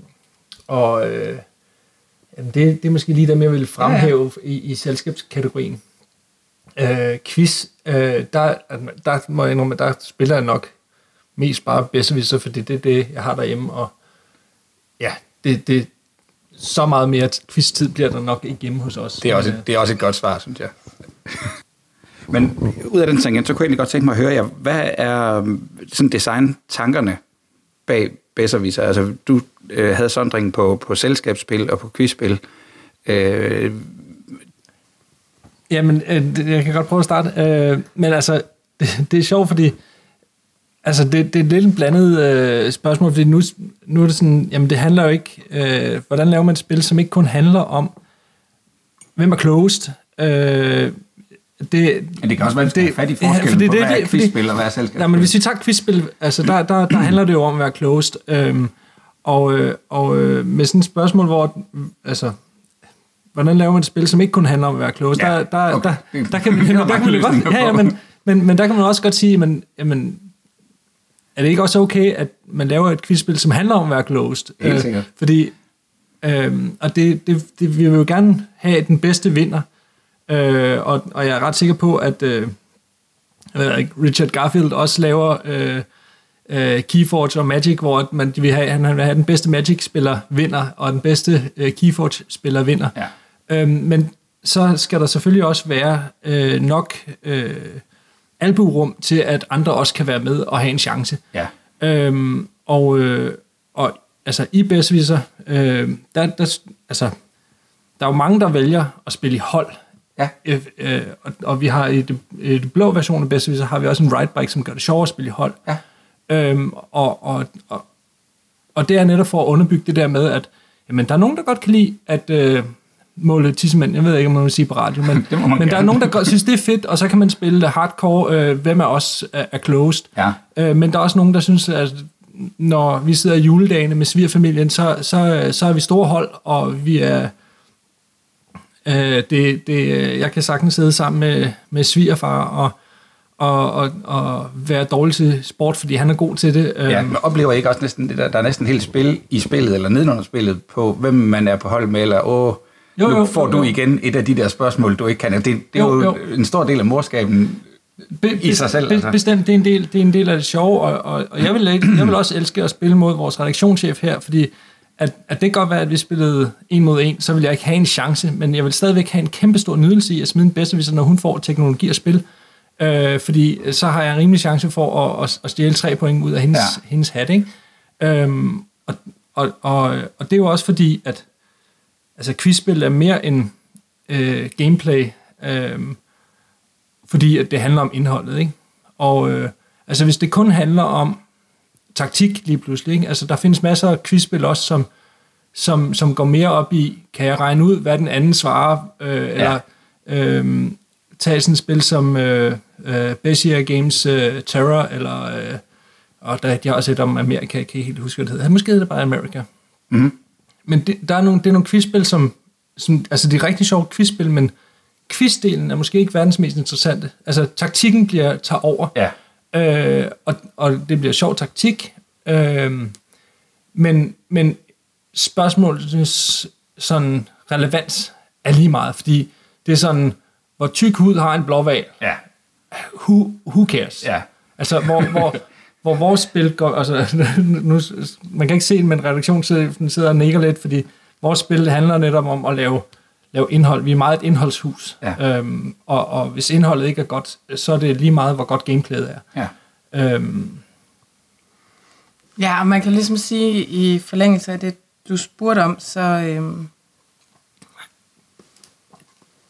og uh, Jamen det, det er måske lige dem, jeg vil fremhæve ja, ja. I, i selskabskategorien. Øh, quiz, øh, der, der må jeg indrømme, der spiller jeg nok mest bare bedsteviser, fordi det er det, jeg har derhjemme, og ja, det, det, så meget mere quiz-tid bliver der nok ikke hjemme hos os. Det er, også et, det er også et godt svar, synes jeg. Men ud af den tangent, så kunne jeg egentlig godt tænke mig at høre jer, hvad er sådan design-tankerne bag Besserviser? Altså, du øh, havde sondringen på, på selskabsspil og på quizspil. Øh, Jamen, øh, jeg kan godt prøve at starte. Øh, men altså, det, det er sjovt, fordi altså, det, det er lidt en blandet øh, spørgsmål, fordi nu, nu er det sådan, jamen det handler jo ikke, øh, hvordan laver man et spil, som ikke kun handler om, hvem er closed? Øh, det, men det kan også være, at det, fat i ja, forskellen fordi på, det- hvad er quizspil og hvad er selskabsspil. Nej, men hvis vi tager quizspil, altså der, der, der handler det jo om at være closed. Øhm, og øh, og øh, med sådan et spørgsmål, hvor, altså, hvordan laver man et spil, som ikke kun handler om at være closed? Ja, der, der, okay. der, der, kan, men, der der kan man godt, ja, ja, men, men, men der kan man også godt sige, men, jamen, er det ikke også okay, at man laver et quizspil, som handler om at være closed? Helt sikkert. Fordi, øhm, og det, det, det, vi vil jo gerne have, den bedste vinder. Øh, og, og jeg er ret sikker på, at øh, Richard Garfield også laver øh, øh, Keyforge og Magic, hvor man, vil have, han vil have den bedste Magic-spiller vinder, og den bedste øh, Keyforge-spiller vinder. Ja. Øhm, men så skal der selvfølgelig også være øh, nok øh, albuerum til, at andre også kan være med og have en chance. Ja. Øhm, og, øh, og altså i Besserwisser, øh, der, der, altså, der er jo mange, der vælger at spille i hold. Ja. Øh, øh, og, og vi har i det, i det blå version af Besserwisser, har vi også en ride bike, som gør det sjovere at spille i hold. Ja. Øhm, og, og, og, og det er netop for at underbygge det der med, at jamen, der er nogen, der godt kan lide at øh, måle tissemænd. Jeg ved ikke, om man vil sige på radio, men, Det må men der er nogen, der godt synes, det er fedt, og så kan man spille hardcore, øh, hvem er os er, er closed. Ja. Øh, men der er også nogen, der synes, at når vi sidder i juledagene med svigerfamilien, så, så, så er vi store hold, og vi er... Øh, det, det, jeg kan sagtens sidde sammen med, med svigerfar og, og, og, og være dårlig til sport, fordi han er god til det. Ja, Øhm, men oplever I ikke også næsten det der, der er næsten helt spil i spillet, eller nedenunder spillet, på hvem man er på hold med, eller åh, Jo, nu jo, får jo, du jo. igen et af de der spørgsmål, du ikke kan. Det, det er Jo, jo, jo. en stor del af morskaben Be, i sig selv, Be, altså. Bestemt, det er, en del, det er en del af det sjove, og, og, og jeg, vil, jeg vil også elske at spille mod vores redaktionschef her, fordi at, at det kan godt være, at vi spillede en mod en, så vil jeg ikke have en chance, men jeg vil stadigvæk have en kæmpe stor nydelse i at smide en bedsteviser, når hun får teknologi at spille. Øh, fordi så har jeg en rimelig chance for at, at, at stjæle tre point ud af hendes, ja. hendes hat. Ikke? Øhm, og, og, og, og det er jo også fordi, at altså, quizspil er mere end øh, gameplay. Øh, fordi at det handler om indholdet, ikke? Og øh, altså hvis det kun handler om taktik lige pludselig, ikke? Altså der findes masser af quizspil også, som, som, som går mere op i, kan jeg regne ud, hvad den anden svarer, øh, eller øh, tage sådan et spil som øh, øh, Bezier Games øh, Terror, eller øh, og der, de har også et om Amerika, jeg kan ikke helt huske, hvad det hedder. Måske hedder det bare America. Mhm. Men det, der er nogle, det er nogle quizspil, som, som, altså det er rigtig sjove quizspil, men quizdelen er måske ikke verdens mest interessante. Altså taktikken bliver, tager over, Ja. Øh, og, og det bliver sjov taktik, øh, men, men spørgsmålets sådan relevans er lige meget, fordi det er sådan, hvor tyk hud har en blåval, Ja. who, who cares? Ja. Altså, hvor, hvor, hvor vores spil går... Altså, nu, man kan ikke se det, men redaktionen sidder, og nikker lidt, fordi vores spil handler netop om at lave, lave indhold. Vi er meget et indholdshus. Ja. Øhm, og, og hvis indholdet ikke er godt, så er det lige meget, hvor godt gameplayet er. Ja. Øhm, Ja, og man kan ligesom sige, i forlængelse af det, du spurgte om, så øhm,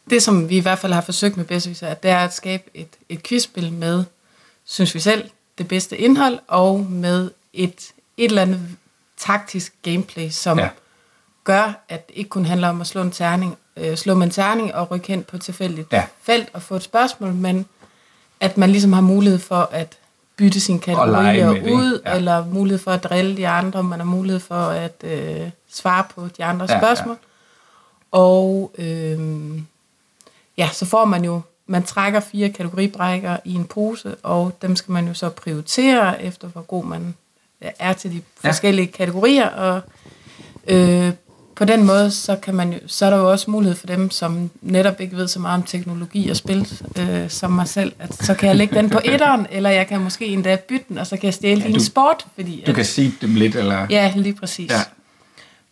det, som vi i hvert fald har forsøgt med Bedsteviser, det er at skabe et, et quizspil med, synes vi selv, det bedste indhold, og med et, et eller andet taktisk gameplay, som ja. gør, at det ikke kun handler om at slå en terning, øh, slå med en terning og rykke hen på et tilfældigt Ja. felt og få et spørgsmål, men at man ligesom har mulighed for at bytte sine lege kategorier med det, ikke? ud, Ja. eller mulighed for at drille de andre, man har mulighed for at øh, svare på de andre Ja, spørgsmål. Ja. Og øh, ja, så får man jo, man trækker fire kategoribrækker i en pose, og dem skal man jo så prioritere efter, hvor god man er til de Ja. forskellige kategorier, og øh, på den måde, så, kan man jo, så er der jo også mulighed for dem, som netop ikke ved så meget om teknologi og spil, øh, som mig selv, at så kan jeg lægge den på etteren, eller jeg kan måske endda bytte den, og så kan jeg stjæle ja, din sport. Fordi, Du at, kan sige dem lidt, eller... Ja, lige præcis. Ja.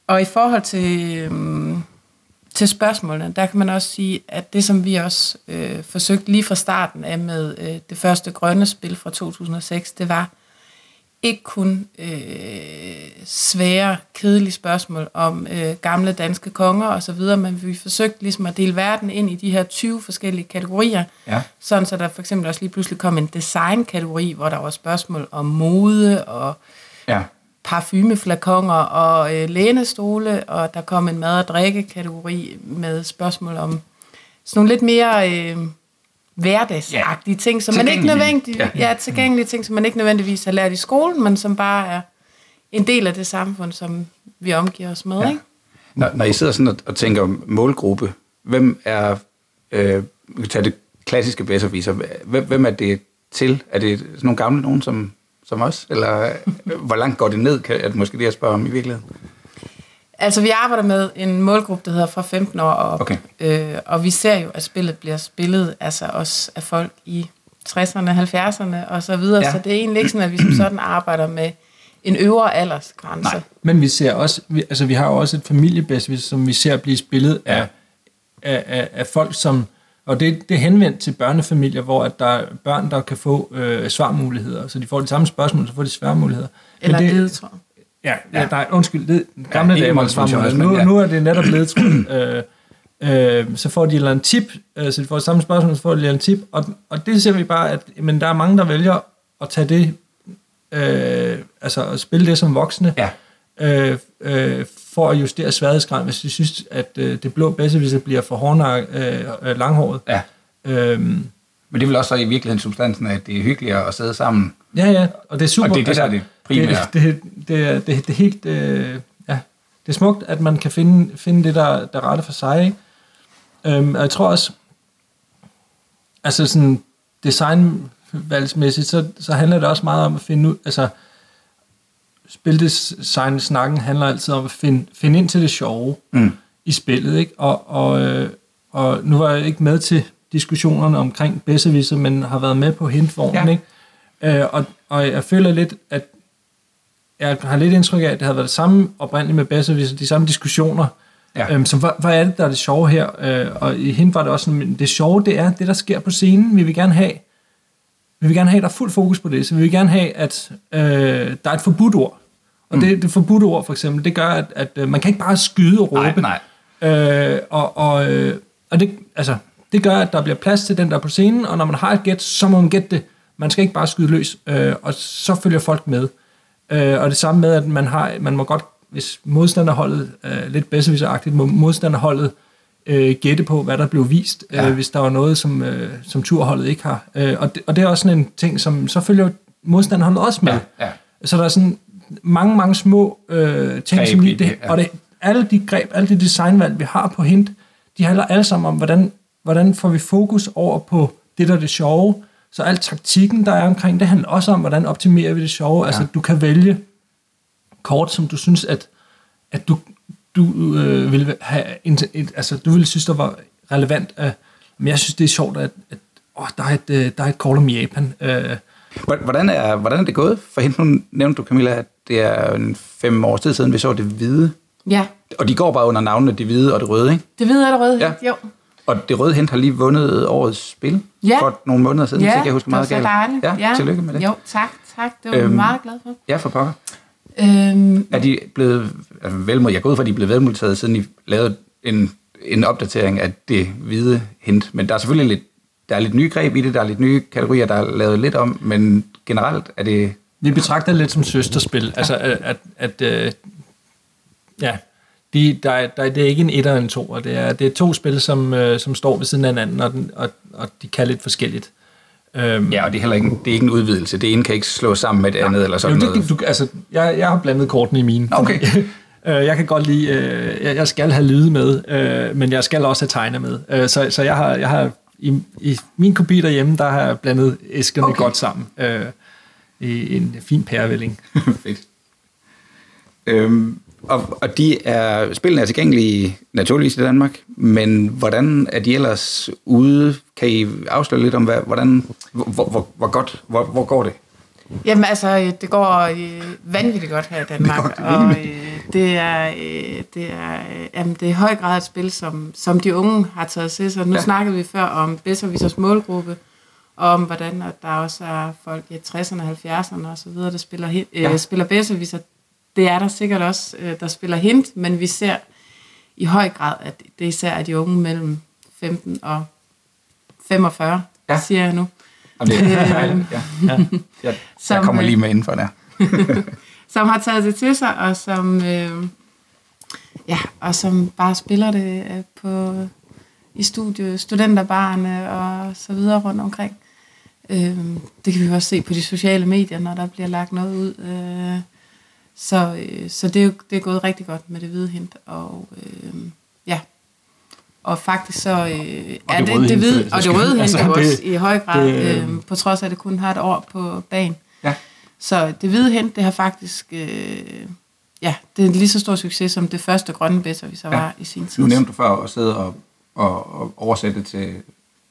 Og i forhold til, øhm, til spørgsmålene, der kan man også sige, at det som vi også øh, forsøgte lige fra starten af med øh, det første grønne spil fra 2006, det var ikke kun øh, svære, kedelige spørgsmål om øh, gamle danske konger og så videre, men vi forsøgte ligesom at dele verden ind i de her 20 forskellige kategorier, Ja. sådan så der for eksempel også lige pludselig kom en design-kategori, hvor der var spørgsmål om mode og Ja. parfumeflakoner og øh, lænestole, og der kom en mad- og drikke-kategori med spørgsmål om sådan nogle lidt mere øh, hverdagsagtige Ja, ting, som man ikke nødvendigvis, Ja. ja. tilgængelige ting, som man ikke nødvendigvis har lært i skolen, men som bare er en del af det samfund, som vi omgiver os med, Ja. ikke? Når, når I sidder sådan og, og tænker målgruppe, hvem er, øh, vi kan tage det klassiske bedserviser, hvem, hvem er det til? Er det sådan nogle gamle nogen som, som os? Eller øh, hvor langt går det ned, kan, er det måske det, jeg spørger om i virkeligheden? Altså, vi arbejder med en målgruppe, der hedder fra 15 år og op. Okay. Øh, og vi ser jo, at spillet bliver spillet altså også af folk i 60'erne, 70'erne og så videre. Ja. Så det er egentlig ikke sådan, at vi som sådan arbejder med en øvre aldersgrænse. Nej. Men vi ser også, vi, altså vi har jo også et familiebedst, som vi ser blive spillet Ja. af, af, af, af folk, som, og det, det er henvendt til børnefamilier, hvor at der er børn, der kan få øh, svarmuligheder, så de får de samme spørgsmål, så får de svarmuligheder. Men Eller det, ledetråd. Ja, ja. nej, undskyld, det, gamle ja, dage var det Nu, ja. nu er det netop ledetråd. øh, øh, så får de et eller andet tip, øh, så de får det samme spørgsmål, så får de et eller andet tip, og, og det ser vi bare, at men der er mange, der vælger at tage det, øh, altså at spille det som voksne, Ja. øh, øh, for at justere sværhedsgraden, hvis de synes, at øh, det blå bedste, hvis det bliver for hårnak, øh, øh, langhåret. Ja. Øhm, Men det er vel også så i virkeligheden substansen, at det er hyggeligere at sidde sammen. ja, ja, og det er super. Og det er det, der er det primære. Det, det, det, er- det, det helt, øh, ja, det er smukt, at man kan finde, finde det, der, der er rette for sig. Ikke? Øhm, og jeg tror også, altså sådan designvalgsmæssigt, så, så handler det også meget om at finde ud, altså spildesign snakken handler altid om at finde, finde ind til det sjove Mm. i spillet, ikke? Og, og, øh, og nu var jeg ikke med til diskussionerne omkring Besserwisser, men har været med på hintvognen, ja. ikke? Øh, og, og jeg føler lidt, at jeg har lidt indtryk af, at det har været det samme oprindeligt med Besserwisser, de samme diskussioner. Ja. Øhm, så hvad, hvad er det, der er det sjove her? Øh, og i hende var det også sådan, det sjove, det er det, der sker på scenen. Vi vil gerne have, vi vil gerne have, at der er fuld fokus på det. Så vi vil gerne have, at øh, der er et forbudt ord. Og mm. det, det forbudte ord, for eksempel, det gør, at, at øh, man kan ikke bare skyde og råbe. Nej, nej. Øh, og og, øh, og det, altså, det gør, at der bliver plads til den, der er på scenen, og når man har et gæt, så må man gætte det. Man skal ikke bare skyde løs, øh, og så følger folk med. Øh, og det samme med, at man, har, man må godt, hvis modstanderholdet, øh, lidt bedsteviseragtigt, må modstanderholdet øh, gætte på, hvad der blev vist, Ja. øh, hvis der var noget, som, øh, som turholdet ikke har. Øh, og, det, og det er også sådan en ting, som så følger modstanderholdet også med. Ja, ja. Så der er sådan mange, mange små øh, ting, Greb som lige det, det, ja. og det, alle de greb, alle de designvalg, vi har på hint, de handler alle sammen om, hvordan, hvordan får vi fokus over på det, der er det sjove. Så al taktikken, der er omkring, det handler også om, hvordan optimerer vi det sjove. Ja. Altså, du kan vælge kort, som du synes, at, at du, du øh, vil have, en, et, altså, du ville synes, der var relevant. Øh, men jeg synes, det er sjovt, at, at åh, der, er et, øh, der er et kort om Japan. Øh, Hvordan er, hvordan er det gået for hende? Nu nævnte du, Camilla, at det er en fem års tid siden, vi så det hvide. Ja, Og de går bare under navnene det hvide og det røde, ikke? det ved jeg allerede. Ja. Jo. Og det røde hent har lige vundet årets spil Ja. for nogle måneder siden, hvis ikke jeg husker meget det var galt. så dejligt. Ja, tillykke med det. Jo, tak, tak. Det var Øhm, meget glad for. Ja, for pokker. Øhm, Er de blevet altså, velmodtaget? Jeg går ud fra, at de er blevet velmodtaget, siden I lavede en, en opdatering af det hvide hint. Men der er selvfølgelig lidt, der er lidt nye greb i det, der er lidt nye kategorier, der er lavet lidt om, men generelt er det... Vi betragter det lidt som søsterspil. Altså, at, at, at øh, ja, de, der, er- der, det er ikke en etter og en to, og det er, det er to spil, som, øh, som står ved siden af hinanden, og, den, og, og de kan lidt forskelligt. Øhm, Ja, og det er heller ikke, det er ikke en udvidelse. Det ene kan ikke slås sammen med det andet, eller sådan jo, noget. det, du, altså, jeg, jeg har blandet kortene i mine. Okay. øh, jeg kan godt lide, øh, jeg, jeg skal have lyde med, øh, men jeg skal også have tegne med. Øh, så, så jeg har, jeg har i, i min kopi derhjemme, der har jeg blandet æskerne okay. godt sammen. Øh, I en fin pærevælling. Fedt. Øhm, Og, og de er, spillene er tilgængelige naturligvis i Danmark, men hvordan er de ellers ude? Kan I afsløre lidt om, hvad, hvordan, hvor, hvor, hvor godt, hvor, hvor går det? Jamen altså, det går øh, vanvittigt godt her i Danmark, Det og øh, det er, øh, det, er, øh, jamen, det er i høj grad et spil, som, som de unge har taget til sig. Nu Ja. snakkede vi før om Besserwissers målgruppe, og om hvordan at der også er folk i 60'erne, 70'erne og så videre, der spiller, hin- Ja. øh, spiller Besserwisser. Det er der sikkert også, øh, der spiller hint, men vi ser i høj grad, at det især er de unge mellem 15 og 45, Ja. siger jeg nu. Det er dejligt, ja. ja. Jeg, kommer øh, lige med indenfor der. som har taget det til sig, og som, øh, ja, og som bare spiller det øh, på, i studie, studenterbarne og så videre rundt omkring. Øh, det kan vi også se på de sociale medier, når der bliver lagt noget ud. Øh, så øh, så det, er jo, det er gået rigtig godt med det hvide hint, og øh, ja, og faktisk så øh, er det det, det, hint, hvide, for- og det røde hint altså, jo det- også i høj grad, det, øh, øh, på trods af, at det kun har et år på banen. Ja. Så det hvide hent, det har faktisk, øh, ja, det er en lige så stor succes, som det første grønne bedser, vi så Ja. var i sin tid. Nu nævnte du før at sidde og, og, og oversætte til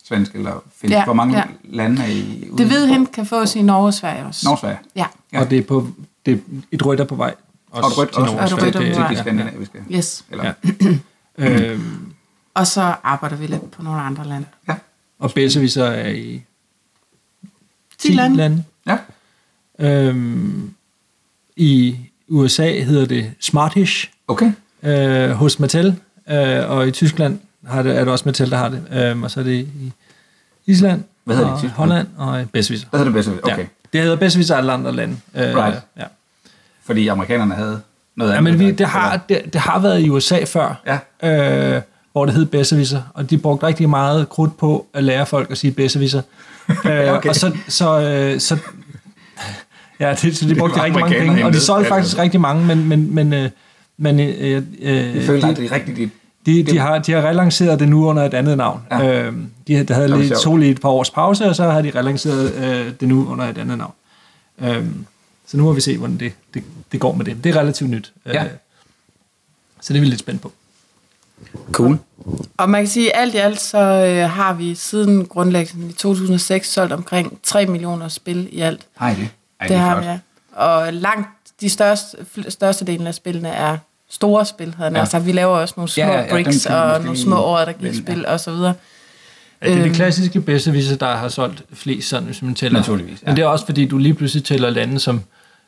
svensk eller finsk. Ja, Hvor mange ja. lande er I ude Det hvide på? hent kan fås i Norge og Sverige også. Norge, Sverige. Ja, Ja. Og det er, på, det er et rødt er på vej. Og et rødt til også. Og et rødt er Det- på vej. Til de ja, skandinaviske. yes. Eller, Ja. Øhm, Og så arbejder vi lidt på nogle andre lande. ja. og Besserwisser er i 10 lande. lande. ja. Øhm, I USA hedder det Smartish Okay. øh, hos Mattel, øh, og i Tyskland har det, er det også Mattel, der har det. Øhm, og så er det i Island, Hvad hedder det i og? Holland og Besserwisser. Hvad hedder det bedste? Okay. Ja. Det hedder Besserwisser i alle andre lande. Øh, Right. Ja. Fordi amerikanerne havde noget Ja, andet. men vi, det, har, det, det har været i USA før, Ja. øh, hvor det hed Besserwisser, og de brugte rigtig meget krudt på at lære folk at sige Besserwisser. øh, Okay. Og så, så, øh, så ja, det, så de brugte de rigtig mange penge, og de solgte Ja, faktisk ja. rigtig mange, men, men, men, øh, men øh, øh, Jeg føler, de, at det er rigtigt. Det, de, de, har, de har relanceret det nu under et andet navn. Ja. Ja. Øh, de, der havde lige, tog lige et par års pause, og så har de relanceret øh, det nu under et andet navn. Øh, så nu må vi se, hvordan det, det, det går med det. Det er relativt nyt. Ja. Øh, så det er vi lidt spændt på. cool. Og man kan sige, at alt i alt, så øh, har vi siden grundlæggelsen i 2006 solgt omkring 3 millioner spil i alt. Hej det. Ej, det er har vi, ja. Og langt de største, største delen af spillene er store spil, havde Ja. ja. sagt. Vi laver også nogle små Ja, ja, ja, ja, ja, bricks og nogle små år, der gik spil ja. og så videre. Ja, det er de Øhm. klassiske bedsteviser, der har solgt flest, sådan, hvis man tæller. Naturligvis, ja. Men det er også, fordi du lige pludselig tæller lande som,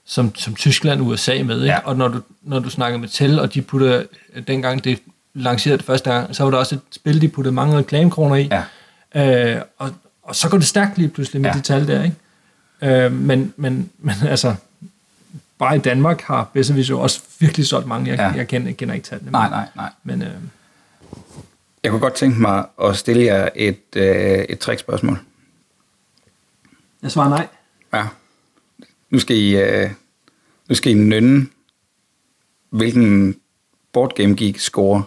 som, som Tyskland og USA med. Ikke? Ja. Og når du, når du snakker med Tel, og de putter, dengang det lancerede det første gang, så var der også et spil, de puttede mange reklamekroner i. Ja. Øh, og, og så går det stærkt lige pludselig med Ja. de tal der, ikke? Øh, men, men, men altså, bare i Danmark har Besserwisser jo også virkelig solgt mange. Jeg, ja. jeg kender, kender ikke tallene. Nej, nej, nej. Men øh, Jeg kunne godt tænke mig at stille jer et, øh, et trickspørgsmål. jeg svarer nej. Ja. Nu skal I, øh, nu skal I nynne, hvilken boardgame geek score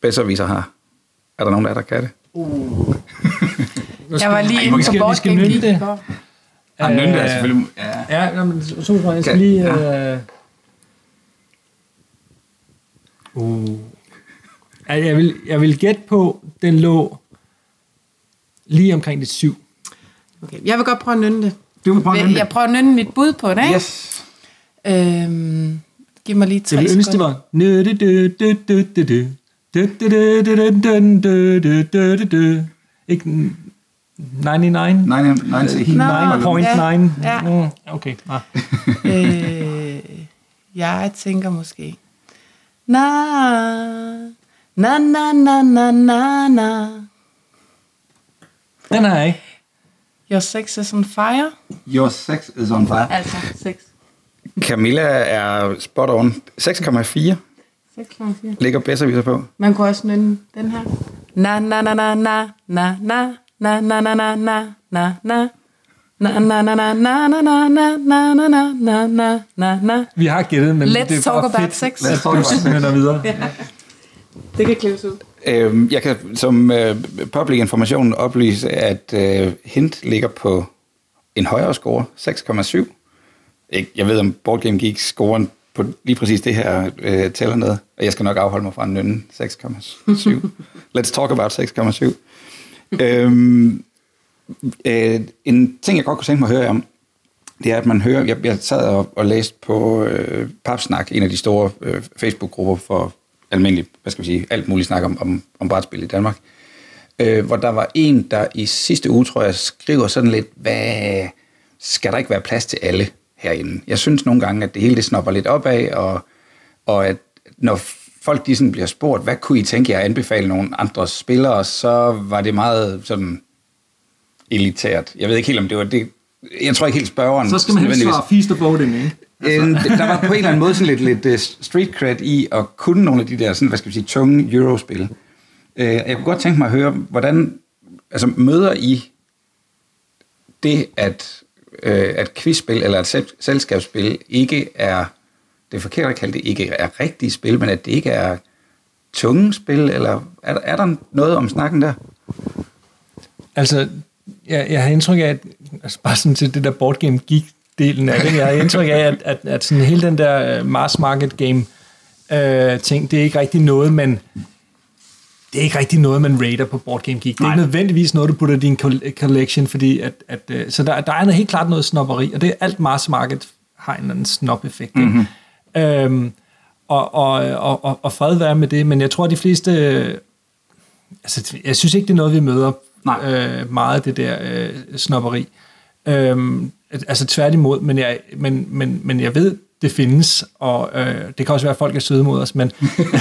Besserviser har. Er der nogen der, der kan det? Jeg var lige Ej, inde på Board skal Game nynne Geek det. går. Ah, nynne det er Øh, selvfølgelig... Ja. Ja, men så så jeg skal Kan- lige... ja. Øh, uh. Ja, jeg, vil, jeg vil gætte på, den lå lige omkring det syv. Okay. Jeg vil godt prøve at nynne det. Det var bare Jeg prøver at nynne mit bud på det, ikke? Yes. Øhm, giv mig lige tre sekunder. Det yndeste var... Ikke 99? 99.9. Ja. ja. Okay. Ah. øh, jeg tænker måske... Na, na, na, na, na, na, na. Den har jeg ikke. Your sex is on fire. Your sex is on fire. Altså, sex. Camilla er spot on. 6,4 6,4. ligger Besserviser på. Man kunne også nynne den her. Na, na, na, na, na, na, na, na, na, na, na, na, na, na. Na, na, na, na, na, na, na, na, na, na, na, na, na, na, na. Vi har gættet, men Let's det er bare fedt, sex. Let's talk about sex. videre. Det kan klippes ud. Øhm, jeg kan som øh, public information oplyse, at øh, Hint ligger på en højere score, 6,7. Ikke- Jeg ved, om Board Game Geek scoren på lige præcis det her øh, tæller ned, og jeg skal nok afholde mig fra en nynne 6,7. Let's talk about 6,7. øhm, øh, en ting, jeg godt kunne tænke mig at høre om, det er, at man hører, jeg, jeg sad og, og læste på øh, Papsnak, en af de store øh, Facebook-grupper for almindelig, hvad skal vi sige, alt muligt snak om, om, om brætspil i Danmark, øh, hvor der var en, der i sidste uge, tror jeg, skriver sådan lidt, hvad skal der ikke være plads til alle herinde? Jeg synes nogle gange, at det hele det snopper lidt opad, og, og at når folk de sådan bliver spurgt, hvad kunne I tænke jer at anbefale nogle andre spillere, så var det meget sådan elitært. Jeg ved ikke helt, om det var det. Jeg tror ikke helt spørgeren... Så skal man helst svare feast of voting, ikke? Altså. der var på en eller anden måde sådan lidt, lidt uh, street cred i at kunne nogle af de der, sådan, hvad skal vi sige, tunge eurospil. Uh, jeg kunne godt tænke mig at høre, hvordan altså, møder I det, at, uh, at quizspil eller et sel- selskabsspil ikke er, det er forkert at kalde det, ikke er rigtige spil, men at det ikke er tunge spil, eller er, der- er der noget om snakken der? Altså, jeg, jeg har indtryk af, at altså bare sådan til det der board game geek delen af det, jeg har indtryk af, at, at, at sådan hele den der øh, mass market game øh, ting, det er ikke rigtig noget, man det er ikke rigtig noget, man rater på Board Game Geek. Det er ikke nødvendigvis noget, du putter i din col- collection, fordi at, at, øh, så der, der er noget, helt klart noget snopperi, og det er alt mass market har en eller anden snop-effekt. Mm-hmm. Øhm, og, og, og, og, og fred være med det, men jeg tror, at de fleste... Altså, jeg synes ikke, det er noget, vi møder Nej. øh, meget, det der øh, snopperi. Øhm, altså tværtimod, men jeg, men, men, men jeg ved, det findes, og øh, det kan også være, at folk er søde mod os, men,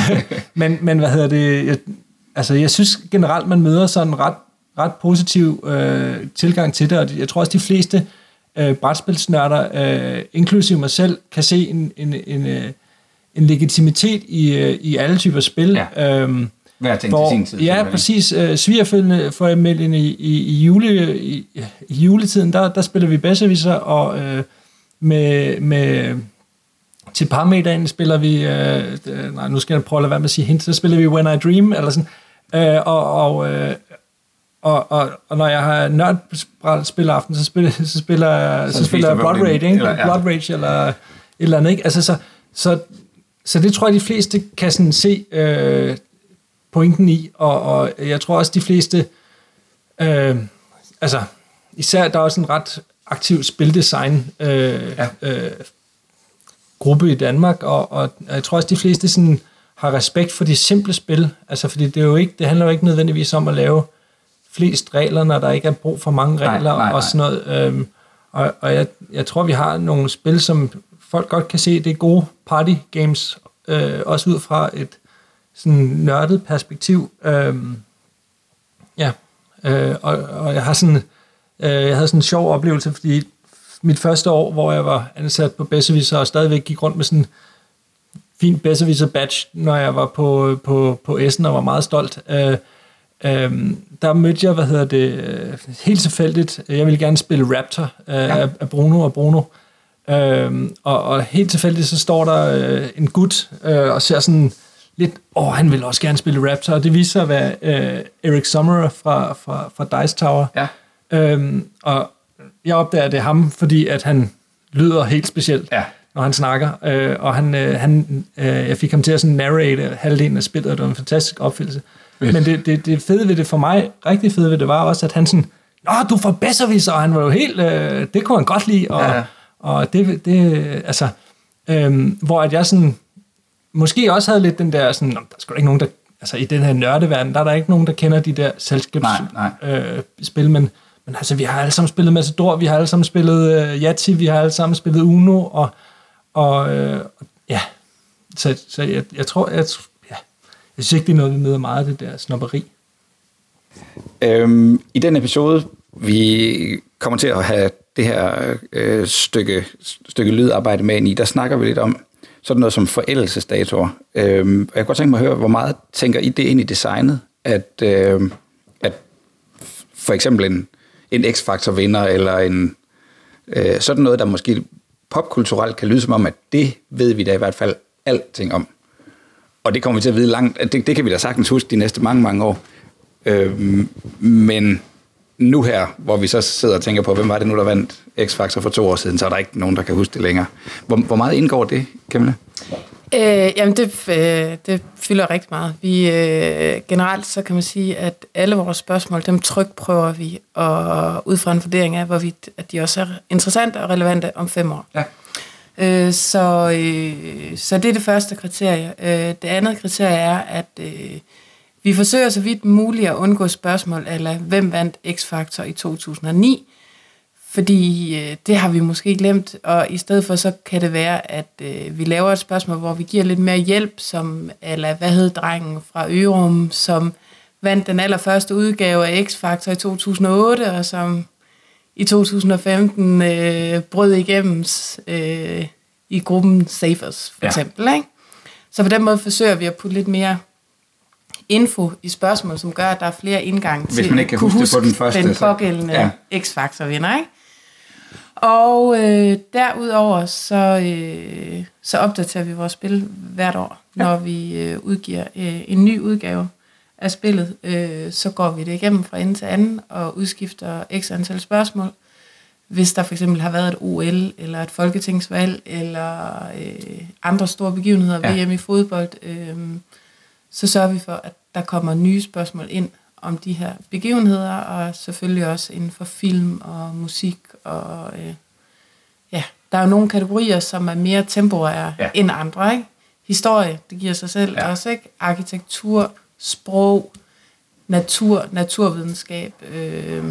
men, men hvad hedder det, jeg, altså jeg synes generelt, man møder sådan en ret, ret positiv øh, tilgang til det, og jeg tror også, de fleste øh, brætspilsnørder, øh, inklusive mig selv, kan se en, en, en, øh, en legitimitet i, øh, i alle typer spil. Ja. Øhm, Hver ting hvor, til sin tid. Ja, simpelthen. præcis. Øh, Svigerfølgende for i, i, i, jule, i, i juletiden, der, der spiller vi Besserwisser, og øh, med, med til parmiddagen spiller vi, øh, øh, nej, nu skal jeg prøve at lade være med at sige hint, så spiller vi When I Dream, eller sådan, øh, og, og, øh, og, og, og når jeg har nørdspilaften, så spiller, så spiller, så, Så spiller jeg Blood Rage, ikke? eller- ja. Blood Rage, eller et eller andet, ikke? Altså, så, så, så det tror jeg, de fleste kan sådan se øh, pointen i, og, og jeg tror også, de fleste, øh, altså, især der er også en ret aktiv spildesign øh, ja. øh, gruppe i Danmark, og, og jeg tror også, de fleste sådan har respekt for de simple spil, altså fordi det, er jo ikke, det handler jo ikke nødvendigvis om at lave flest regler, når der ikke er brug for mange Nej, regler nej, og sådan noget. Øhm, og og jeg, jeg tror, vi har nogle spil, som folk godt kan se, det er gode party games, øh, også ud fra et sådan nørdet perspektiv. Øhm, ja, øh, og, og jeg har sådan, øh, jeg havde sådan en sjov oplevelse, fordi mit første år, hvor jeg var ansat på Besserwisser og stadigvæk gik rundt med sådan en fin Besserwisser badge, når jeg var på, på, på Essen og var meget stolt. Øh, øh, der mødte jeg, hvad hedder det, øh, helt tilfældigt, jeg ville gerne spille Raptor øh, ja. af, af Bruno og Bruno. Øh, og, og helt tilfældigt, så står der øh, en gut øh, og ser sådan lidt, åh, han vil også gerne spille Raptor, og det viser sig at være øh, Eric Summerer fra, fra, fra Dice Tower. Ja. Øhm, og jeg opdager, at det er ham, fordi at han lyder helt specielt, Ja. når han snakker. Øh, og han, øh, han, øh, jeg fik ham til at sådan narrate halvdelen af spillet, og det var en fantastisk opfyldelse. Men det, det, det fede ved det for mig, rigtig fede ved det, var også, at han sådan, Nå, du får Besserwisser, og han var jo helt, øh, det kunne han godt lide, og, Ja. og det, det, altså, øhm, hvor at jeg sådan, måske også havde lidt den der sådan, "Nå, der er sgu da ikke nogen, der, altså i den her nørdeverden, der er der ikke nogen, der kender de der selskabsspil, øh, spil, men, men altså, vi har alle sammen spillet Matador, vi har alle sammen spillet øh, Yahtzee, vi har alle sammen spillet Uno, og, og øh, ja, så, så jeg, jeg tror, jeg, ja, jeg synes ikke, det er noget, vi møder meget, det der snopperi. Øhm, I den episode, vi kommer til at have det her øh, stykke, stykke lydarbejde med ind i, der snakker vi lidt om sådan noget som forældelsesdatoer. Øhm, jeg kunne godt tænke mig at høre, hvor meget tænker I det ind i designet, at, øh, at for eksempel en, en X-Factor vinder, eller en, øh, sådan noget, der måske popkulturelt kan lyde som om, at det ved vi da i hvert fald alting om. Og det kommer vi til at vide langt, det, det kan vi da sagtens huske de næste mange, mange år. Øhm, men nu her, hvor vi så sidder og tænker på, hvem var det nu, der vandt X-Factor for to år siden, så er der ikke nogen, der kan huske det længere. Hvor, hvor meget indgår det, Camilla? Øh, jamen, det, øh, det fylder rigtig meget. Vi, øh, generelt så kan man sige, at alle vores spørgsmål, dem trykprøver vi, og ud fra en vurdering af, hvorvidt at de også er interessante og relevante om fem år. Ja. Øh, så, øh, så det er det første kriterie. Øh, det andet kriterie er, at øh, vi forsøger så vidt muligt at undgå spørgsmål, eller hvem vandt X-Factor i 2009, fordi øh, det har vi måske glemt, og i stedet for så kan det være, at øh, vi laver et spørgsmål, hvor vi giver lidt mere hjælp, som, eller hvad hed drengen fra Ørum, som vandt den allerførste udgave af X-Factor i 2008, og som i 2015 øh, brød igennem øh, i gruppen Safers, for Ja. ja. eksempel. Ikke? Så på den måde forsøger vi at putte lidt mere info i spørgsmål, som gør, at der er flere indgange Hvis til man ikke kan kunne huske det på den første, den så- pågældende Ja. ja. X-Factor-vinder. Ikke? Og øh, derudover så, øh, så opdaterer vi vores spil hvert år, ja. når vi øh, udgiver øh, en ny udgave af spillet. Øh, så går vi det igennem fra ende til anden og udskifter x antal spørgsmål. Hvis der for eksempel har været et OL, eller et folketingsvalg, eller øh, andre store begivenheder, ja. VM i fodbold, øh, så sørger vi for, at der kommer nye spørgsmål ind om de her begivenheder, og selvfølgelig også inden for film og musik. Og, øh, ja, der er jo nogle kategorier, som er mere temporære Ja. end andre. Ikke? Historie, det giver sig selv ja. også. Ikke? Arkitektur, sprog, natur, naturvidenskab øh,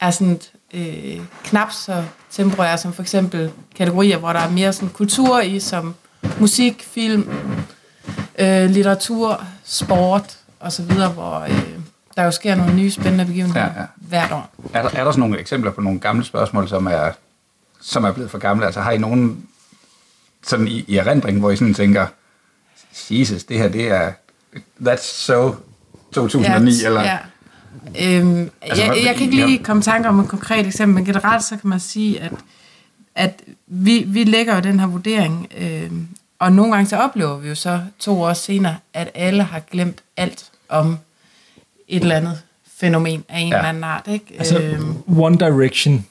er sådan øh, knap så temporære som for eksempel kategorier, hvor der er mere sådan kultur i, som musik, film, øh, litteratur, sport og så videre, hvor øh, der jo sker nogle nye spændende begivenheder Ja, ja, hvert år. Er der, er der sådan nogle eksempler på nogle gamle spørgsmål, som er, som er blevet for gamle? Altså har I nogen sådan i, i erindring, hvor I sådan tænker, Jesus, det her, det er, that's so 2009, ja, eller? Ja. Øhm, Altså, jeg, jeg kan ikke lige komme i tanke om et konkret eksempel, men generelt så kan man sige, at, at vi, vi lægger jo den her vurdering, øhm, og nogle gange så oplever vi jo så to år senere, at alle har glemt alt om et eller andet fænomen af en Ja. eller anden art. Ikke? Altså, øhm, One Direction.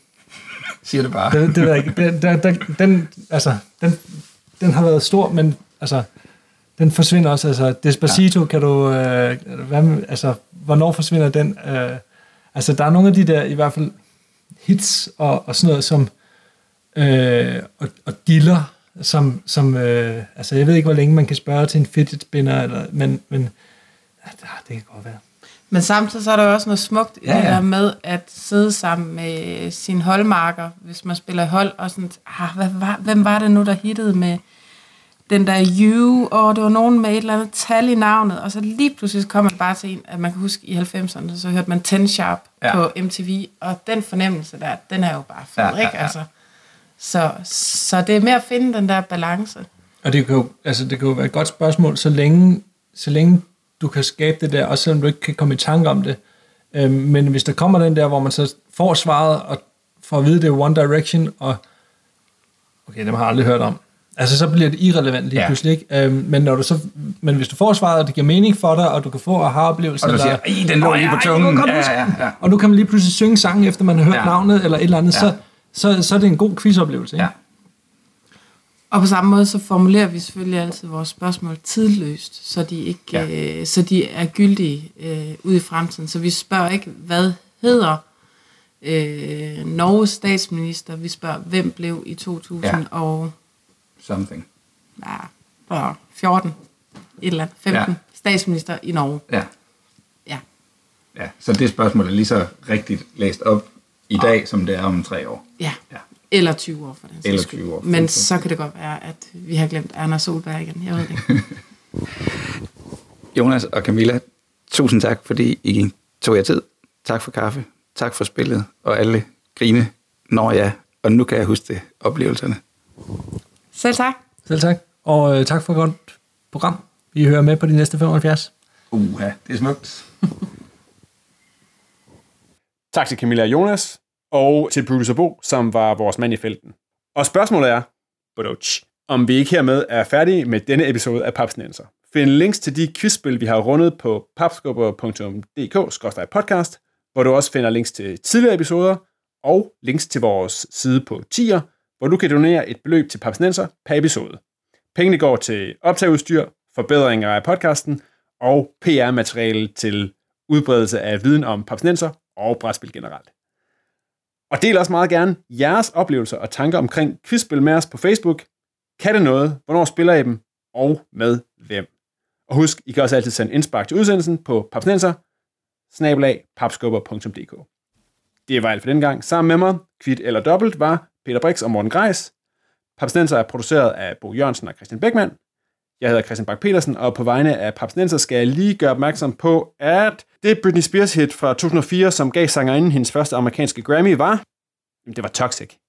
Siger det bare. Det, det ved jeg ikke. Den, den, den, den, altså, den, den har været stor, men altså, den forsvinder også. Altså, Despacito, ja. kan du... Øh, hvad, med- altså, hvornår forsvinder den? Øh, altså, der er nogle af de der, i hvert fald, hits og, og sådan noget, som... Øh, og, og diller, som... som øh, altså, jeg ved ikke, hvor længe man kan spørge til en fidget spinner, eller, men, men ja, det det kan godt være. Men samtidig så er der jo også noget smukt i Ja, ja, det der med at sidde sammen med sin holdmarker, hvis man spiller hold, og sådan, ah, hvad var, hvem var det nu, der hittede med den der you, og det var nogen med et eller andet tal i navnet, og så lige pludselig kommer det bare til en, at man kan huske i 90'erne, så hørte man 10 Sharp Ja. på MTV, og den fornemmelse der, den er jo bare fed, Ja, ja, ja, ikke? Altså, så, så det er med at finde den der balance. Og det kan jo, altså det kan jo være et godt spørgsmål, så længe, så længe du kan skabe det der, også selvom du ikke kan komme i tanke om det. Øhm, men hvis der kommer den der, hvor man så får svaret, og får at vide, det er One Direction, og okay, dem har jeg aldrig hørt om. Altså, så bliver det irrelevant lige Ja. pludselig, ikke? Øhm, men, når du så, men hvis du får svaret, og det giver mening for dig, og du kan få aha-oplevelsen, Og du siger, "Ej, den lå lige på tungen." Ja, ja, ja. Og nu kan man lige pludselig synge sangen, efter man har hørt ja. navnet, eller et eller andet, Ja. så, så, så er det en god quizoplevelse, ikke? Ja. Og på samme måde, så formulerer vi selvfølgelig altid vores spørgsmål tidløst, så de, ikke, Ja. ja. øh, så de er gyldige øh, ud i fremtiden. Så vi spørger ikke, hvad hedder øh, Norges statsminister? Vi spørger, hvem blev i 2014? Something. Ja, 14, et eller andet, 15, Ja. ja. statsminister i Norge. Ja. Ja. ja. Så det spørgsmål er lige så rigtigt læst op i dag, som det er om tre år. Ja. Ja. Eller 20 år for den sags Eller skyld. 20 år Men så kan det godt være, at vi har glemt Erna Solberg igen. Jeg ved det ikke. Jonas og Camilla, tusind tak, fordi I tog jer tid. Tak for kaffe. Tak for spillet. Og alle grine, når jeg, og nu kan jeg huske det, oplevelserne. Selv tak. Selv tak. Og øh, tak for et godt program. Vi hører med på de næste 75. Uha, det er smukt. Tak til Camilla og Jonas, og til producer Bo, som var vores mand i felten. Og spørgsmålet er, om vi ikke hermed er færdige med denne episode af Papsnenser. Find links til de quizspil, vi har rundet på papskubber.dk-podcast, hvor du også finder links til tidligere episoder, og links til vores side på Tier, hvor du kan donere et beløb til Papsnenser per episode. Pengene går til optageudstyr, forbedringer af podcasten og PR-materiale til udbredelse af viden om papsnenser og brætspil generelt. Og del også meget gerne jeres oplevelser og tanker omkring quizspil med os på Facebook. Kan det noget? Hvornår spiller I dem? Og med hvem? Og husk, I kan også altid sende indspark til udsendelsen på papsnenser, snabelag, papskubber.dk. Det var alt for den gang. Sammen med mig, kvitt eller dobbelt, var Peter Brix og Morten Greis. Papsnenser er produceret af Bo Jørgensen og Christian Beckmann. Jeg hedder Christian Bak petersen og på vegne af Papsnenser skal jeg lige gøre opmærksom på, at det Britney Spears hit fra 2004, som gav sangerinden hendes første amerikanske Grammy, var, det var Toxic.